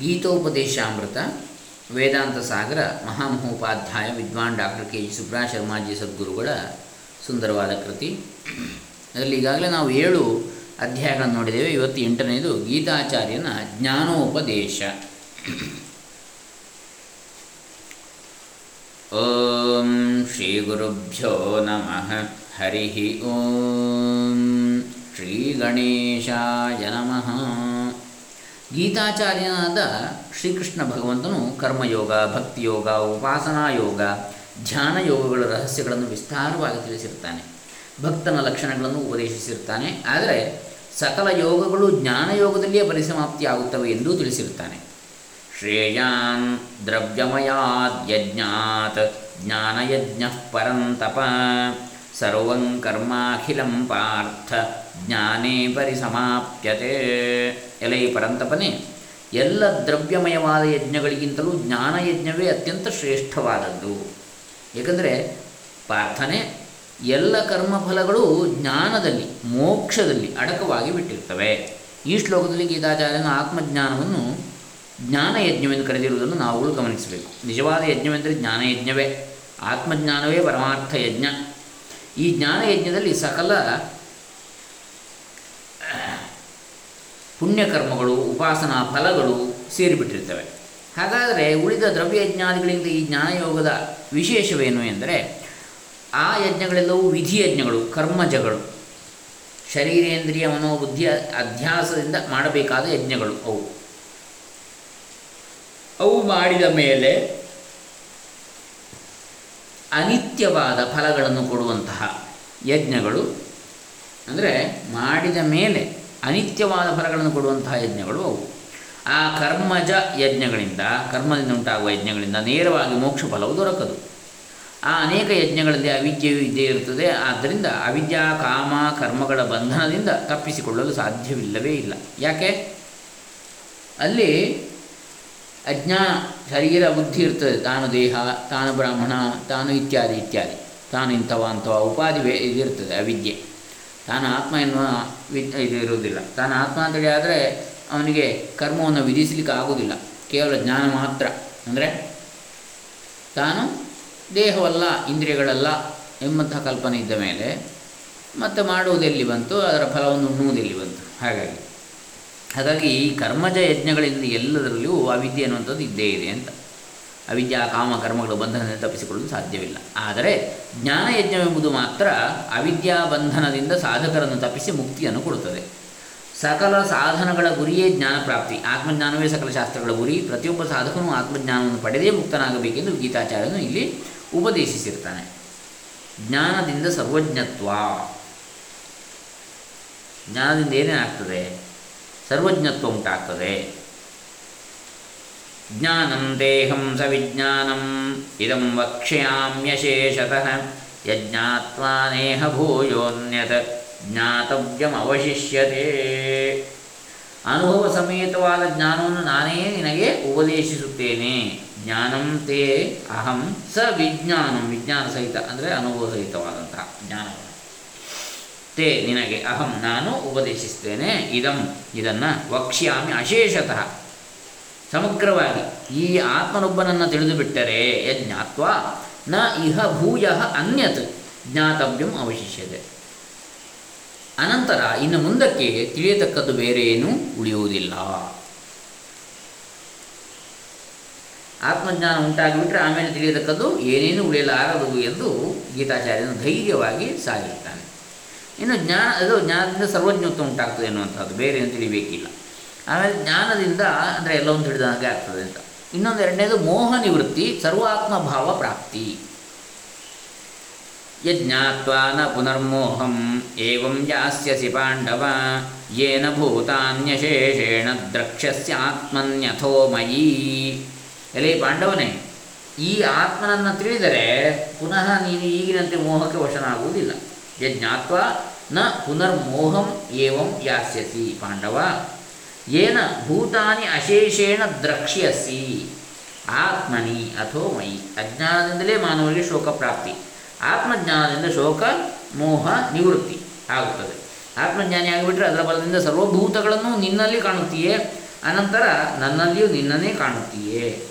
ಗೀತೋಪದೇಶಾಮೃತ, ವೇದಾಂತ ಸಾಗರ, ಮಹಾಮಹೋಪಾಧ್ಯಾಯ, ವಿದ್ವಾನ್ doctor K G Subra Sharmaji ಸದ್ಗುರುಗಳ ಸುಂದರವಾದ ಕೃತಿ. ಅದರಲ್ಲಿ ಈಗಾಗಲೇ ನಾವು ಏಳು ಅಧ್ಯಾಯಗಳನ್ನು ನೋಡಿದ್ದೇವೆ. ಇವತ್ತು ಎಂಟನೇದು ಗೀತಾಚಾರ್ಯನ ಜ್ಞಾನೋಪದೇಶ. ಓಂ ಶ್ರೀ ಗುರುಭ್ಯೋ ನಮಃ. ಹರಿ ಓಂ ಶ್ರೀ ಗಣೇಶಾಯ ನಮಃ. ಗೀತಾಚಾರ್ಯನಾದ ಶ್ರೀಕೃಷ್ಣ ಭಗವಂತನು ಕರ್ಮಯೋಗ, ಭಕ್ತಿಯೋಗ ಉಪಾಸನಾ ಯೋಗ ಧ್ಯಾನ ಯೋಗಗಳ ರಹಸ್ಯಗಳನ್ನು ವಿಸ್ತಾರವಾಗಿ ತಿಳಿಸಿರ್ತಾನೆ. ಭಕ್ತನ ಲಕ್ಷಣಗಳನ್ನು ಉಪದೇಶಿಸಿರ್ತಾನೆ. ಆದರೆ ಸಕಲ ಯೋಗಗಳು ಜ್ಞಾನಯೋಗದಲ್ಲಿಯೇ ಪರಿಸಮಾಪ್ತಿಯಾಗುತ್ತವೆ ಎಂದೂ ತಿಳಿಸಿರ್ತಾನೆ. ಶ್ರೇಯಾನ್ ದ್ರವ್ಯಮಯಾದ್ಯಜ್ಞಾತ್ ಜ್ಞಾನಯಜ್ಞ ಪರಂತಪ, ಸರ್ವಂ ಕರ್ಮಾಖಿಲಂ ಪಾರ್ಥ ಜ್ಞಾನೇ ಪರಿಸಮಾಪ್ಯತೆ ಎಲೈ ಪರಂತಪನೇ. ಎಲ್ಲ ದ್ರವ್ಯಮಯವಾದ ಯಜ್ಞಗಳಿಗಿಂತಲೂ ಜ್ಞಾನಯಜ್ಞವೇ ಅತ್ಯಂತ ಶ್ರೇಷ್ಠವಾದದ್ದು. ಏಕೆಂದರೆ ಪ್ರಾರ್ಥನೆ ಎಲ್ಲ ಕರ್ಮಫಲಗಳು ಜ್ಞಾನದಲ್ಲಿ, ಮೋಕ್ಷದಲ್ಲಿ ಅಡಕವಾಗಿ ಬಿಟ್ಟಿರ್ತವೆ. ಈ ಶ್ಲೋಕದಲ್ಲಿ ಗೀತಾಚಾರ್ಯನ ಆತ್ಮಜ್ಞಾನವನ್ನು ಜ್ಞಾನಯಜ್ಞವೆಂದು ಕರೆದಿರುವುದನ್ನು ನಾವುಗಳು ಗಮನಿಸಬೇಕು. ನಿಜವಾದ ಯಜ್ಞವೆಂದರೆ ಜ್ಞಾನಯಜ್ಞವೇ ಆತ್ಮಜ್ಞಾನವೇ ಪರಮಾರ್ಥ ಯಜ್ಞ. ಈ ಜ್ಞಾನಯಜ್ಞದಲ್ಲಿ ಸಕಲ ಪುಣ್ಯಕರ್ಮಗಳು, ಉಪಾಸನಾ ಫಲಗಳು ಸೇರಿಬಿಟ್ಟಿರ್ತವೆ. ಹಾಗಾದರೆ ಉಳಿದ ದ್ರವ್ಯಯಜ್ಞಾದಿಗಳಿಂದ ಈ ಜ್ಞಾನಯೋಗದ ವಿಶೇಷವೇನು ಎಂದರೆ, ಆ ಯಜ್ಞಗಳೆಲ್ಲವೂ ವಿಧಿಯಜ್ಞಗಳು, ಕರ್ಮಜಗಳು. ಶರೀರೇಂದ್ರಿಯ ಮನೋಬುದ್ಧಿಯ ಅಧ್ಯಾಸದಿಂದ ಮಾಡಬೇಕಾದ ಯಜ್ಞಗಳು ಅವು. ಅವು ಮಾಡಿದ ಮೇಲೆ ಅನಿತ್ಯವಾದ ಫಲಗಳನ್ನು ಕೊಡುವಂತಹ ಯಜ್ಞಗಳು. ಅಂದರೆ ಮಾಡಿದ ಮೇಲೆ ಅನಿತ್ಯವಾದ ಫಲಗಳನ್ನು ಕೊಡುವಂತಹ ಯಜ್ಞಗಳು ಅವು. ಆ ಕರ್ಮಜ ಯಜ್ಞಗಳಿಂದ, ಕರ್ಮದಿಂದ ಉಂಟಾಗುವ ಯಜ್ಞಗಳಿಂದ ನೇರವಾಗಿ ಮೋಕ್ಷ ಫಲವು ದೊರಕದು. ಆ ಅನೇಕ ಯಜ್ಞಗಳಲ್ಲಿ ಅವಿದ್ಯೆಯು ಇದ್ದೇ ಇರುತ್ತದೆ. ಆದ್ದರಿಂದ ಅವಿದ್ಯಾ, ಕಾಮ, ಕರ್ಮಗಳ ಬಂಧನದಿಂದ ತಪ್ಪಿಸಿಕೊಳ್ಳಲು ಸಾಧ್ಯವಿಲ್ಲವೇ ಇಲ್ಲ. ಯಾಕೆ? ಅಲ್ಲಿ ಅಜ್ಞಾನ ಶರೀರ, ಬುದ್ಧಿ ಇರ್ತದೆ. ತಾನು ದೇಹ, ತಾನು ಬ್ರಾಹ್ಮಣ, ತಾನು ಇತ್ಯಾದಿ ಇತ್ಯಾದಿ. ತಾನು ಇಂಥವ, ಅಂಥವ ಉಪಾಧಿ ಇದಿರ್ತದೆ ಅವಿದ್ಯೆ. ತಾನು ಆತ್ಮ ಎನ್ನುವ ವಿ ಇದು ಇರುವುದಿಲ್ಲ. ತಾನು ಆತ್ಮ ಅಂತೇಳಿ ಆದರೆ ಅವನಿಗೆ ಕರ್ಮವನ್ನು ವಿಧಿಸಲಿಕ್ಕೆ ಆಗುವುದಿಲ್ಲ. ಕೇವಲ ಜ್ಞಾನ ಮಾತ್ರ. ಅಂದರೆ ತಾನು ದೇಹವಲ್ಲ, ಇಂದ್ರಿಯಗಳಲ್ಲ ಎಂಬಂತಹ ಕಲ್ಪನೆ ಇದ್ದ ಮೇಲೆ ಮತ್ತೆ ಮಾಡುವುದೆಲ್ಲಿ ಬಂತು? ಅದರ ಫಲವನ್ನು ಉಣ್ಣುವುದೆಲ್ಲಿ ಬಂತು? ಹಾಗಾಗಿ ಹಾಗಾಗಿ ಈ ಕರ್ಮಜ ಯಜ್ಞಗಳಿಂದ ಎಲ್ಲದರಲ್ಲಿಯೂ ಅವಿದ್ಯೆ ಅನ್ನುವಂಥದ್ದು ಇದ್ದೇ ಇದೆ ಅಂತ. ಅವಿದ್ಯಾ, ಕಾಮ, ಕರ್ಮಗಳು, ಬಂಧನದಿಂದ ತಪ್ಪಿಸಿಕೊಳ್ಳಲು ಸಾಧ್ಯವಿಲ್ಲ. ಆದರೆ ಜ್ಞಾನಯಜ್ಞವೆಂಬುದು ಮಾತ್ರ ಅವಿದ್ಯಾ, ಬಂಧನದಿಂದ ಸಾಧಕರನ್ನು ತಪ್ಪಿಸಿ ಮುಕ್ತಿಯನ್ನು ಕೊಡುತ್ತದೆ. ಸಕಲ ಸಾಧನಗಳ ಗುರಿಯೇ ಜ್ಞಾನ ಪ್ರಾಪ್ತಿ. ಆತ್ಮಜ್ಞಾನವೇ ಸಕಲ ಶಾಸ್ತ್ರಗಳ ಗುರಿ. ಪ್ರತಿಯೊಬ್ಬ ಸಾಧಕನು ಆತ್ಮಜ್ಞಾನವನ್ನು ಪಡೆದೇ ಮುಕ್ತನಾಗಬೇಕೆಂದು ಗೀತಾಚಾರ್ಯನು ಇಲ್ಲಿ ಉಪದೇಶಿಸಿರ್ತಾನೆ. ಜ್ಞಾನದಿಂದ ಸರ್ವಜ್ಞತ್ವ. ಜ್ಞಾನದಿಂದ ಏನೇನಾಗ್ತದೆ? ಸರ್ವಜ್ಞತ್ವ ಉಂಟಾಗ್ತದೆ. ಜ್ಞಾನಂ ದೇಹಂ ಸವಿಜ್ಞಾನಂ ಇದಂ ವಕ್ಷ್ಯಾಮ್ಯಶೇಷತಃ ಯಜ್ಞಾತ್ವಾನೇಹ ಭೂಯೋನ್ಯತ್ ಜ್ಞಾತವ್ಯಮವಶಿಷ್ಯತೆ ಅನುಭವ ಸಮೇತವಾದ ಜ್ಞಾನವನ್ನು ನಾನೇ ನಿನಗೆ ಉಪದೇಶಿಸುತ್ತೇನೆ ಜ್ಞಾನಂ ತೇ ಅಹಂ ಸ ವಿಜ್ಞಾನಂ ವಿಜ್ಞಾನ ಸಹಿತ ಅಂದರೆ ಅನುಭವ ಸಹಿತವಾದಂತಹ ಜ್ಞಾನವನ್ನು ತೇ ನಿನಗೆ ಅಹಂ ನಾನು ಉಪದೇಶಿಸ್ತೇನೆ। ಇದಂ ಇದನ್ನು ವಕ್ಷ್ಯಾಮಿ ಅಶೇಷತಃ ಸಮಗ್ರವಾಗಿ, ಈ ಆತ್ಮನೊಬ್ಬನನ್ನು ತಿಳಿದುಬಿಟ್ಟರೆ ಯಜ್ಞಾತ್ವ ನ ಇಹ ಭೂಯ ಅನ್ಯತ್, ಜ್ಞಾತವ್ಯಂ ಅವಶಿಷ್ಯತೆ. ಅನಂತರ, ಇನ್ನು ಮುಂದಕ್ಕೆ ತಿಳಿಯತಕ್ಕದ್ದು ಬೇರೆ ಏನೂ? ಉಳಿಯುವುದಿಲ್ಲ. ಆತ್ಮಜ್ಞಾನ ಉಂಟಾಗಿಬಿಟ್ರೆ ಆಮೇಲೆ ತಿಳಿಯತಕ್ಕದ್ದು ಏನೇನು ಉಳಿಯಲಾರದು ಎಂದು ಗೀತಾಚಾರ್ಯನು ಧೈರ್ಯವಾಗಿ ಸಾಗಿರ್ತಾನೆ. ಇನ್ನು ಜ್ಞಾನ ಅದು ಜ್ಞಾನದಿಂದ ಸರ್ವಜ್ಞತ್ವ ಉಂಟಾಗ್ತದೆ ಎನ್ನುವಂಥದ್ದು ಬೇರೆ ಏನು ತಿಳಿಬೇಕಿಲ್ಲ. ಆಮೇಲೆ ಜ್ಞಾನದಿಂದ ಅಂದರೆ ತಿಳಿದ ಹಾಗೆ ಆಗ್ತದೆ ಅಂತ. ಇನ್ನೊಂದು ಎರಡನೇದು ಮೋಹ ನಿವೃತ್ತಿ, ಸರ್ವಾತ್ಮ ಭಾವ ಪ್ರಾಪ್ತಿ. ಯಜ್ಞಾತ್ವಾ ನ ಪುನರ್ಮೋಹಂ ಏವಂ ಯಾಸ್ಯಸಿ ಪಾಂಡವ ಯೇನ ಭೂತಾನ್ಯಶೇಷೇಣ ದ್ರಕ್ಷ್ಯಸ್ಯಾತ್ಮನ್ಯಥೋ ಮಯೀ ಎಲೆ ಪಾಂಡವನೇ, ಈ ಆತ್ಮನನ್ನು ತಿಳಿದರೆ ಪುನಃ ನೀನು ಈಗಿನಂತೆ ಮೋಹಕ್ಕೆ ವಶನಾಗುವುದಿಲ್ಲ. ಯಜ್ಞಾತ್ವ ನ ಪುನರ್ಮೋಹಂ ಏವಂ ಯಾಸ್ಯಸಿ ಪಾಂಡವ. ಏನ ಭೂತಾನಿ ಅಶೇಷೇಣ ದ್ರಕ್ಷ್ಯಸಿ ಆತ್ಮನಿ ಅಥೋ ಮಯಿ ಅಜ್ಞಾನದಿಂದಲೇ ಮಾನವರಿಗೆ ಶೋಕ ಪ್ರಾಪ್ತಿ। ಆತ್ಮಜ್ಞಾನದಿಂದ ಶೋಕ, ಮೋಹ, ನಿವೃತ್ತಿ ಆಗುತ್ತದೆ. ಆತ್ಮಜ್ಞಾನಿ ಆಗಿಬಿಟ್ರೆ ಅದರ ಬಲದಿಂದ ಸರ್ವಭೂತಗಳನ್ನು ನಿನ್ನಲ್ಲಿ ಕಾಣುತ್ತೀಯೇ? ಅನಂತರ ನನ್ನಲ್ಲಿಯೂ ನಿನ್ನನ್ನೇ ಕಾಣುತ್ತೀಯೇ?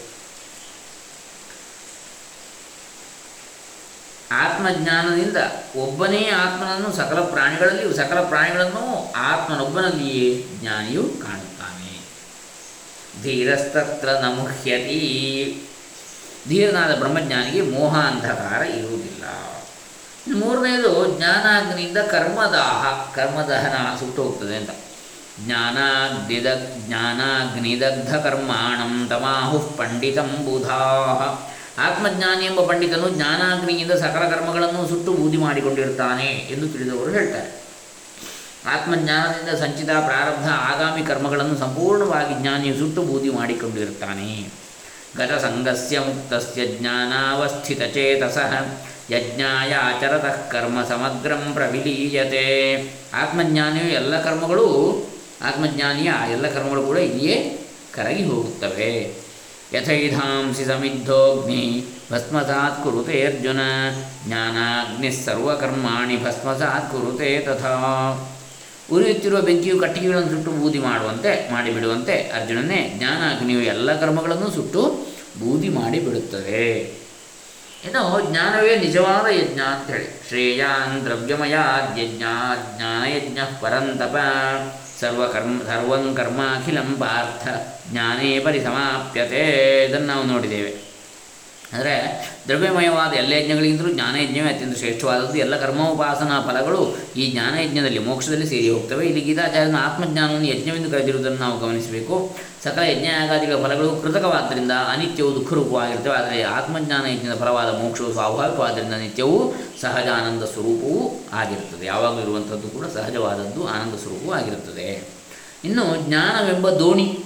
ಆತ್ಮಜ್ಞಾನದಿಂದ ಒಬ್ಬನೇ ಆತ್ಮನನ್ನು ಸಕಲ ಪ್ರಾಣಿಗಳಲ್ಲಿಯೂ, ಸಕಲ ಪ್ರಾಣಿಗಳನ್ನು ಆತ್ಮನೊಬ್ಬನಲ್ಲಿಯೇ ಜ್ಞಾನಿಯು ಕಾಣುತ್ತಾನೆ ಧೀರಸ್ತತ್ರ ನಮುಹ್ಯತಿ. ಧೀರನಾದ ಬ್ರಹ್ಮಜ್ಞಾನಿಗೆ ಮೋಹ ಅಂಧಕಾರ ಇರುವುದಿಲ್ಲ ಮೂರನೆಯದು ಜ್ಞಾನಾಗ್ನಿಯಿಂದ ಕರ್ಮದಾಹ, ಕರ್ಮದಹನ ಸುಟ್ಟು ಹೋಗ್ತದೆ ಅಂತ. ಜ್ಞಾನಾಗ್ನಿದ ಜ್ಞಾನಾಗ್ನಿದಗ್ಧ ಕರ್ಮಾಣಂ ತಮಾಹು ಪಂಡಿತಂ ಬುಧಾ ಆತ್ಮಜ್ಞಾನಿ ಎಂಬ ಪಂಡಿತನು ಜ್ಞಾನಾಗ್ನಿಯಿಂದ ಸಕಲ ಕರ್ಮಗಳನ್ನು ಸುಟ್ಟು ಬೂದಿ ಮಾಡಿಕೊಂಡಿರ್ತಾನೆ ಎಂದು ತಿಳಿದವರು ಹೇಳ್ತಾರೆ. ಆತ್ಮಜ್ಞಾನದಿಂದ ಸಂಚಿತ ಪ್ರಾರಬ್ಧ ಆಗಾಮಿ ಕರ್ಮಗಳನ್ನು ಸಂಪೂರ್ಣವಾಗಿ ಜ್ಞಾನಿಯು ಸುಟ್ಟು ಬೂದಿ ಮಾಡಿಕೊಂಡಿರುತ್ತಾನೆ. ಗತಸಂಗಸ್ಯ ಮುಕ್ತಸ್ಯ ಜ್ಞಾನಾವಸ್ಥಿತಚೇತಸಃ ಯಜ್ಞಾಯ ಆಚರತಃ ಕರ್ಮ ಸಮಗ್ರಂ ಪ್ರವಿಲೀಯತೆ. ಆತ್ಮಜ್ಞಾನಿಯು ಎಲ್ಲ ಕರ್ಮಗಳು, ಆತ್ಮಜ್ಞಾನಿಯ ಎಲ್ಲ ಕರ್ಮಗಳು ಕೂಡ ಇಲ್ಲಿಯೇ ಕರಗಿ ಹೋಗುತ್ತವೆ. ಯಥೈಧಾಂಸಿ ಸಮಿದ್ಧೋಗ್ನಿ ಭಸ್ಮಸಾತ್ ಕುರುತೆ ಅರ್ಜುನ. ಜ್ಞಾನಾಗ್ನಿ ಸರ್ವಕರ್ಮಾಣಿ ಭಸ್ಮಸಾತ್ ಕುರುತೆ ತಥಾ. ಉರಿಯುತ್ತಿರುವ ಬೆಂಕಿಯು ಕಟ್ಟಿಗೆಗಳನ್ನು ಸುಟ್ಟು ಬೂದಿ ಮಾಡುವಂತೆ, ಮಾಡಿಬಿಡುವಂತೆ ಅರ್ಜುನನೇ ಜ್ಞಾನಾಗ್ನಿಯು ಎಲ್ಲ ಕರ್ಮಗಳನ್ನು ಸುಟ್ಟು ಬೂದಿ ಮಾಡಿಬಿಡುತ್ತದೆ ಇನ್ನು ಜ್ಞಾನವೇ ನಿಜವಾದ ಯಜ್ಞ ಅಂತೇಳಿ. ಶ್ರೇಯಾನ್ ದ್ರವ್ಯಮಯಾದ್ಯಜ್ಞ ಜ್ಞಾನಯಜ್ಞ ಪರಂತಪ. ಸರ್ವಕರ್ಮ ಸರ್ವಂ ಕರ್ಮಾಖಿಲಂ ಪಾರ್ಥ. ಜ್ಞಾನೇ ಪರಿಸಮಾಪ್ಯತೆ. ಇದನ್ನು ನಾವು ನೋಡಿದ್ದೇವೆ. ಅಂದರೆ ದ್ರವ್ಯಮಯವಾದ ಎಲ್ಲ ಯಜ್ಞಗಳಿಗಿಂತಲೂ ಜ್ಞಾನಯಜ್ಞವೇ ಅತ್ಯಂತ ಶ್ರೇಷ್ಠವಾದದ್ದು. ಎಲ್ಲ ಕರ್ಮೋಪಾಸನಾ ಫಲಗಳು ಈ ಜ್ಞಾನಯಜ್ಞದಲ್ಲಿ ಮೋಕ್ಷದಲ್ಲಿ ಸೇರಿ ಹೋಗ್ತವೆ. ಇಲ್ಲಿ ಗೀತಾಚಾರ್ಯನ ಆತ್ಮಜ್ಞಾನವನ್ನು ಯಜ್ಞವೆಂದು ಕರೆದಿರುವುದನ್ನು ನಾವು ಗಮನಿಸಬೇಕು. ಸಕಲ ಯಜ್ಞಯಾಗಾದಿಗಳ ಫಲಗಳು ಕೃತಕವಾದ್ದರಿಂದ ಅನಿತ್ಯವು ದುಃಖರೂಪವಾಗಿರ್ತವೆ. ಆದರೆ ಆತ್ಮಜ್ಞಾನ ಯಜ್ಞದ ಫಲವಾದ ಮೋಕ್ಷವು ಸ್ವಾಭಾವಿಕವಾದ್ದರಿಂದ ನಿತ್ಯವೂ ಸಹಜ ಆನಂದ ಸ್ವರೂಪವೂ ಆಗಿರುತ್ತದೆ. ಯಾವಾಗಲೂ ಇರುವಂಥದ್ದು ಕೂಡ ಸಹಜವಾದದ್ದು, ಆನಂದ ಸ್ವರೂಪವೂ ಆಗಿರುತ್ತದೆ. ಇನ್ನು ಜ್ಞಾನವೆಂಬ ದೋಣಿ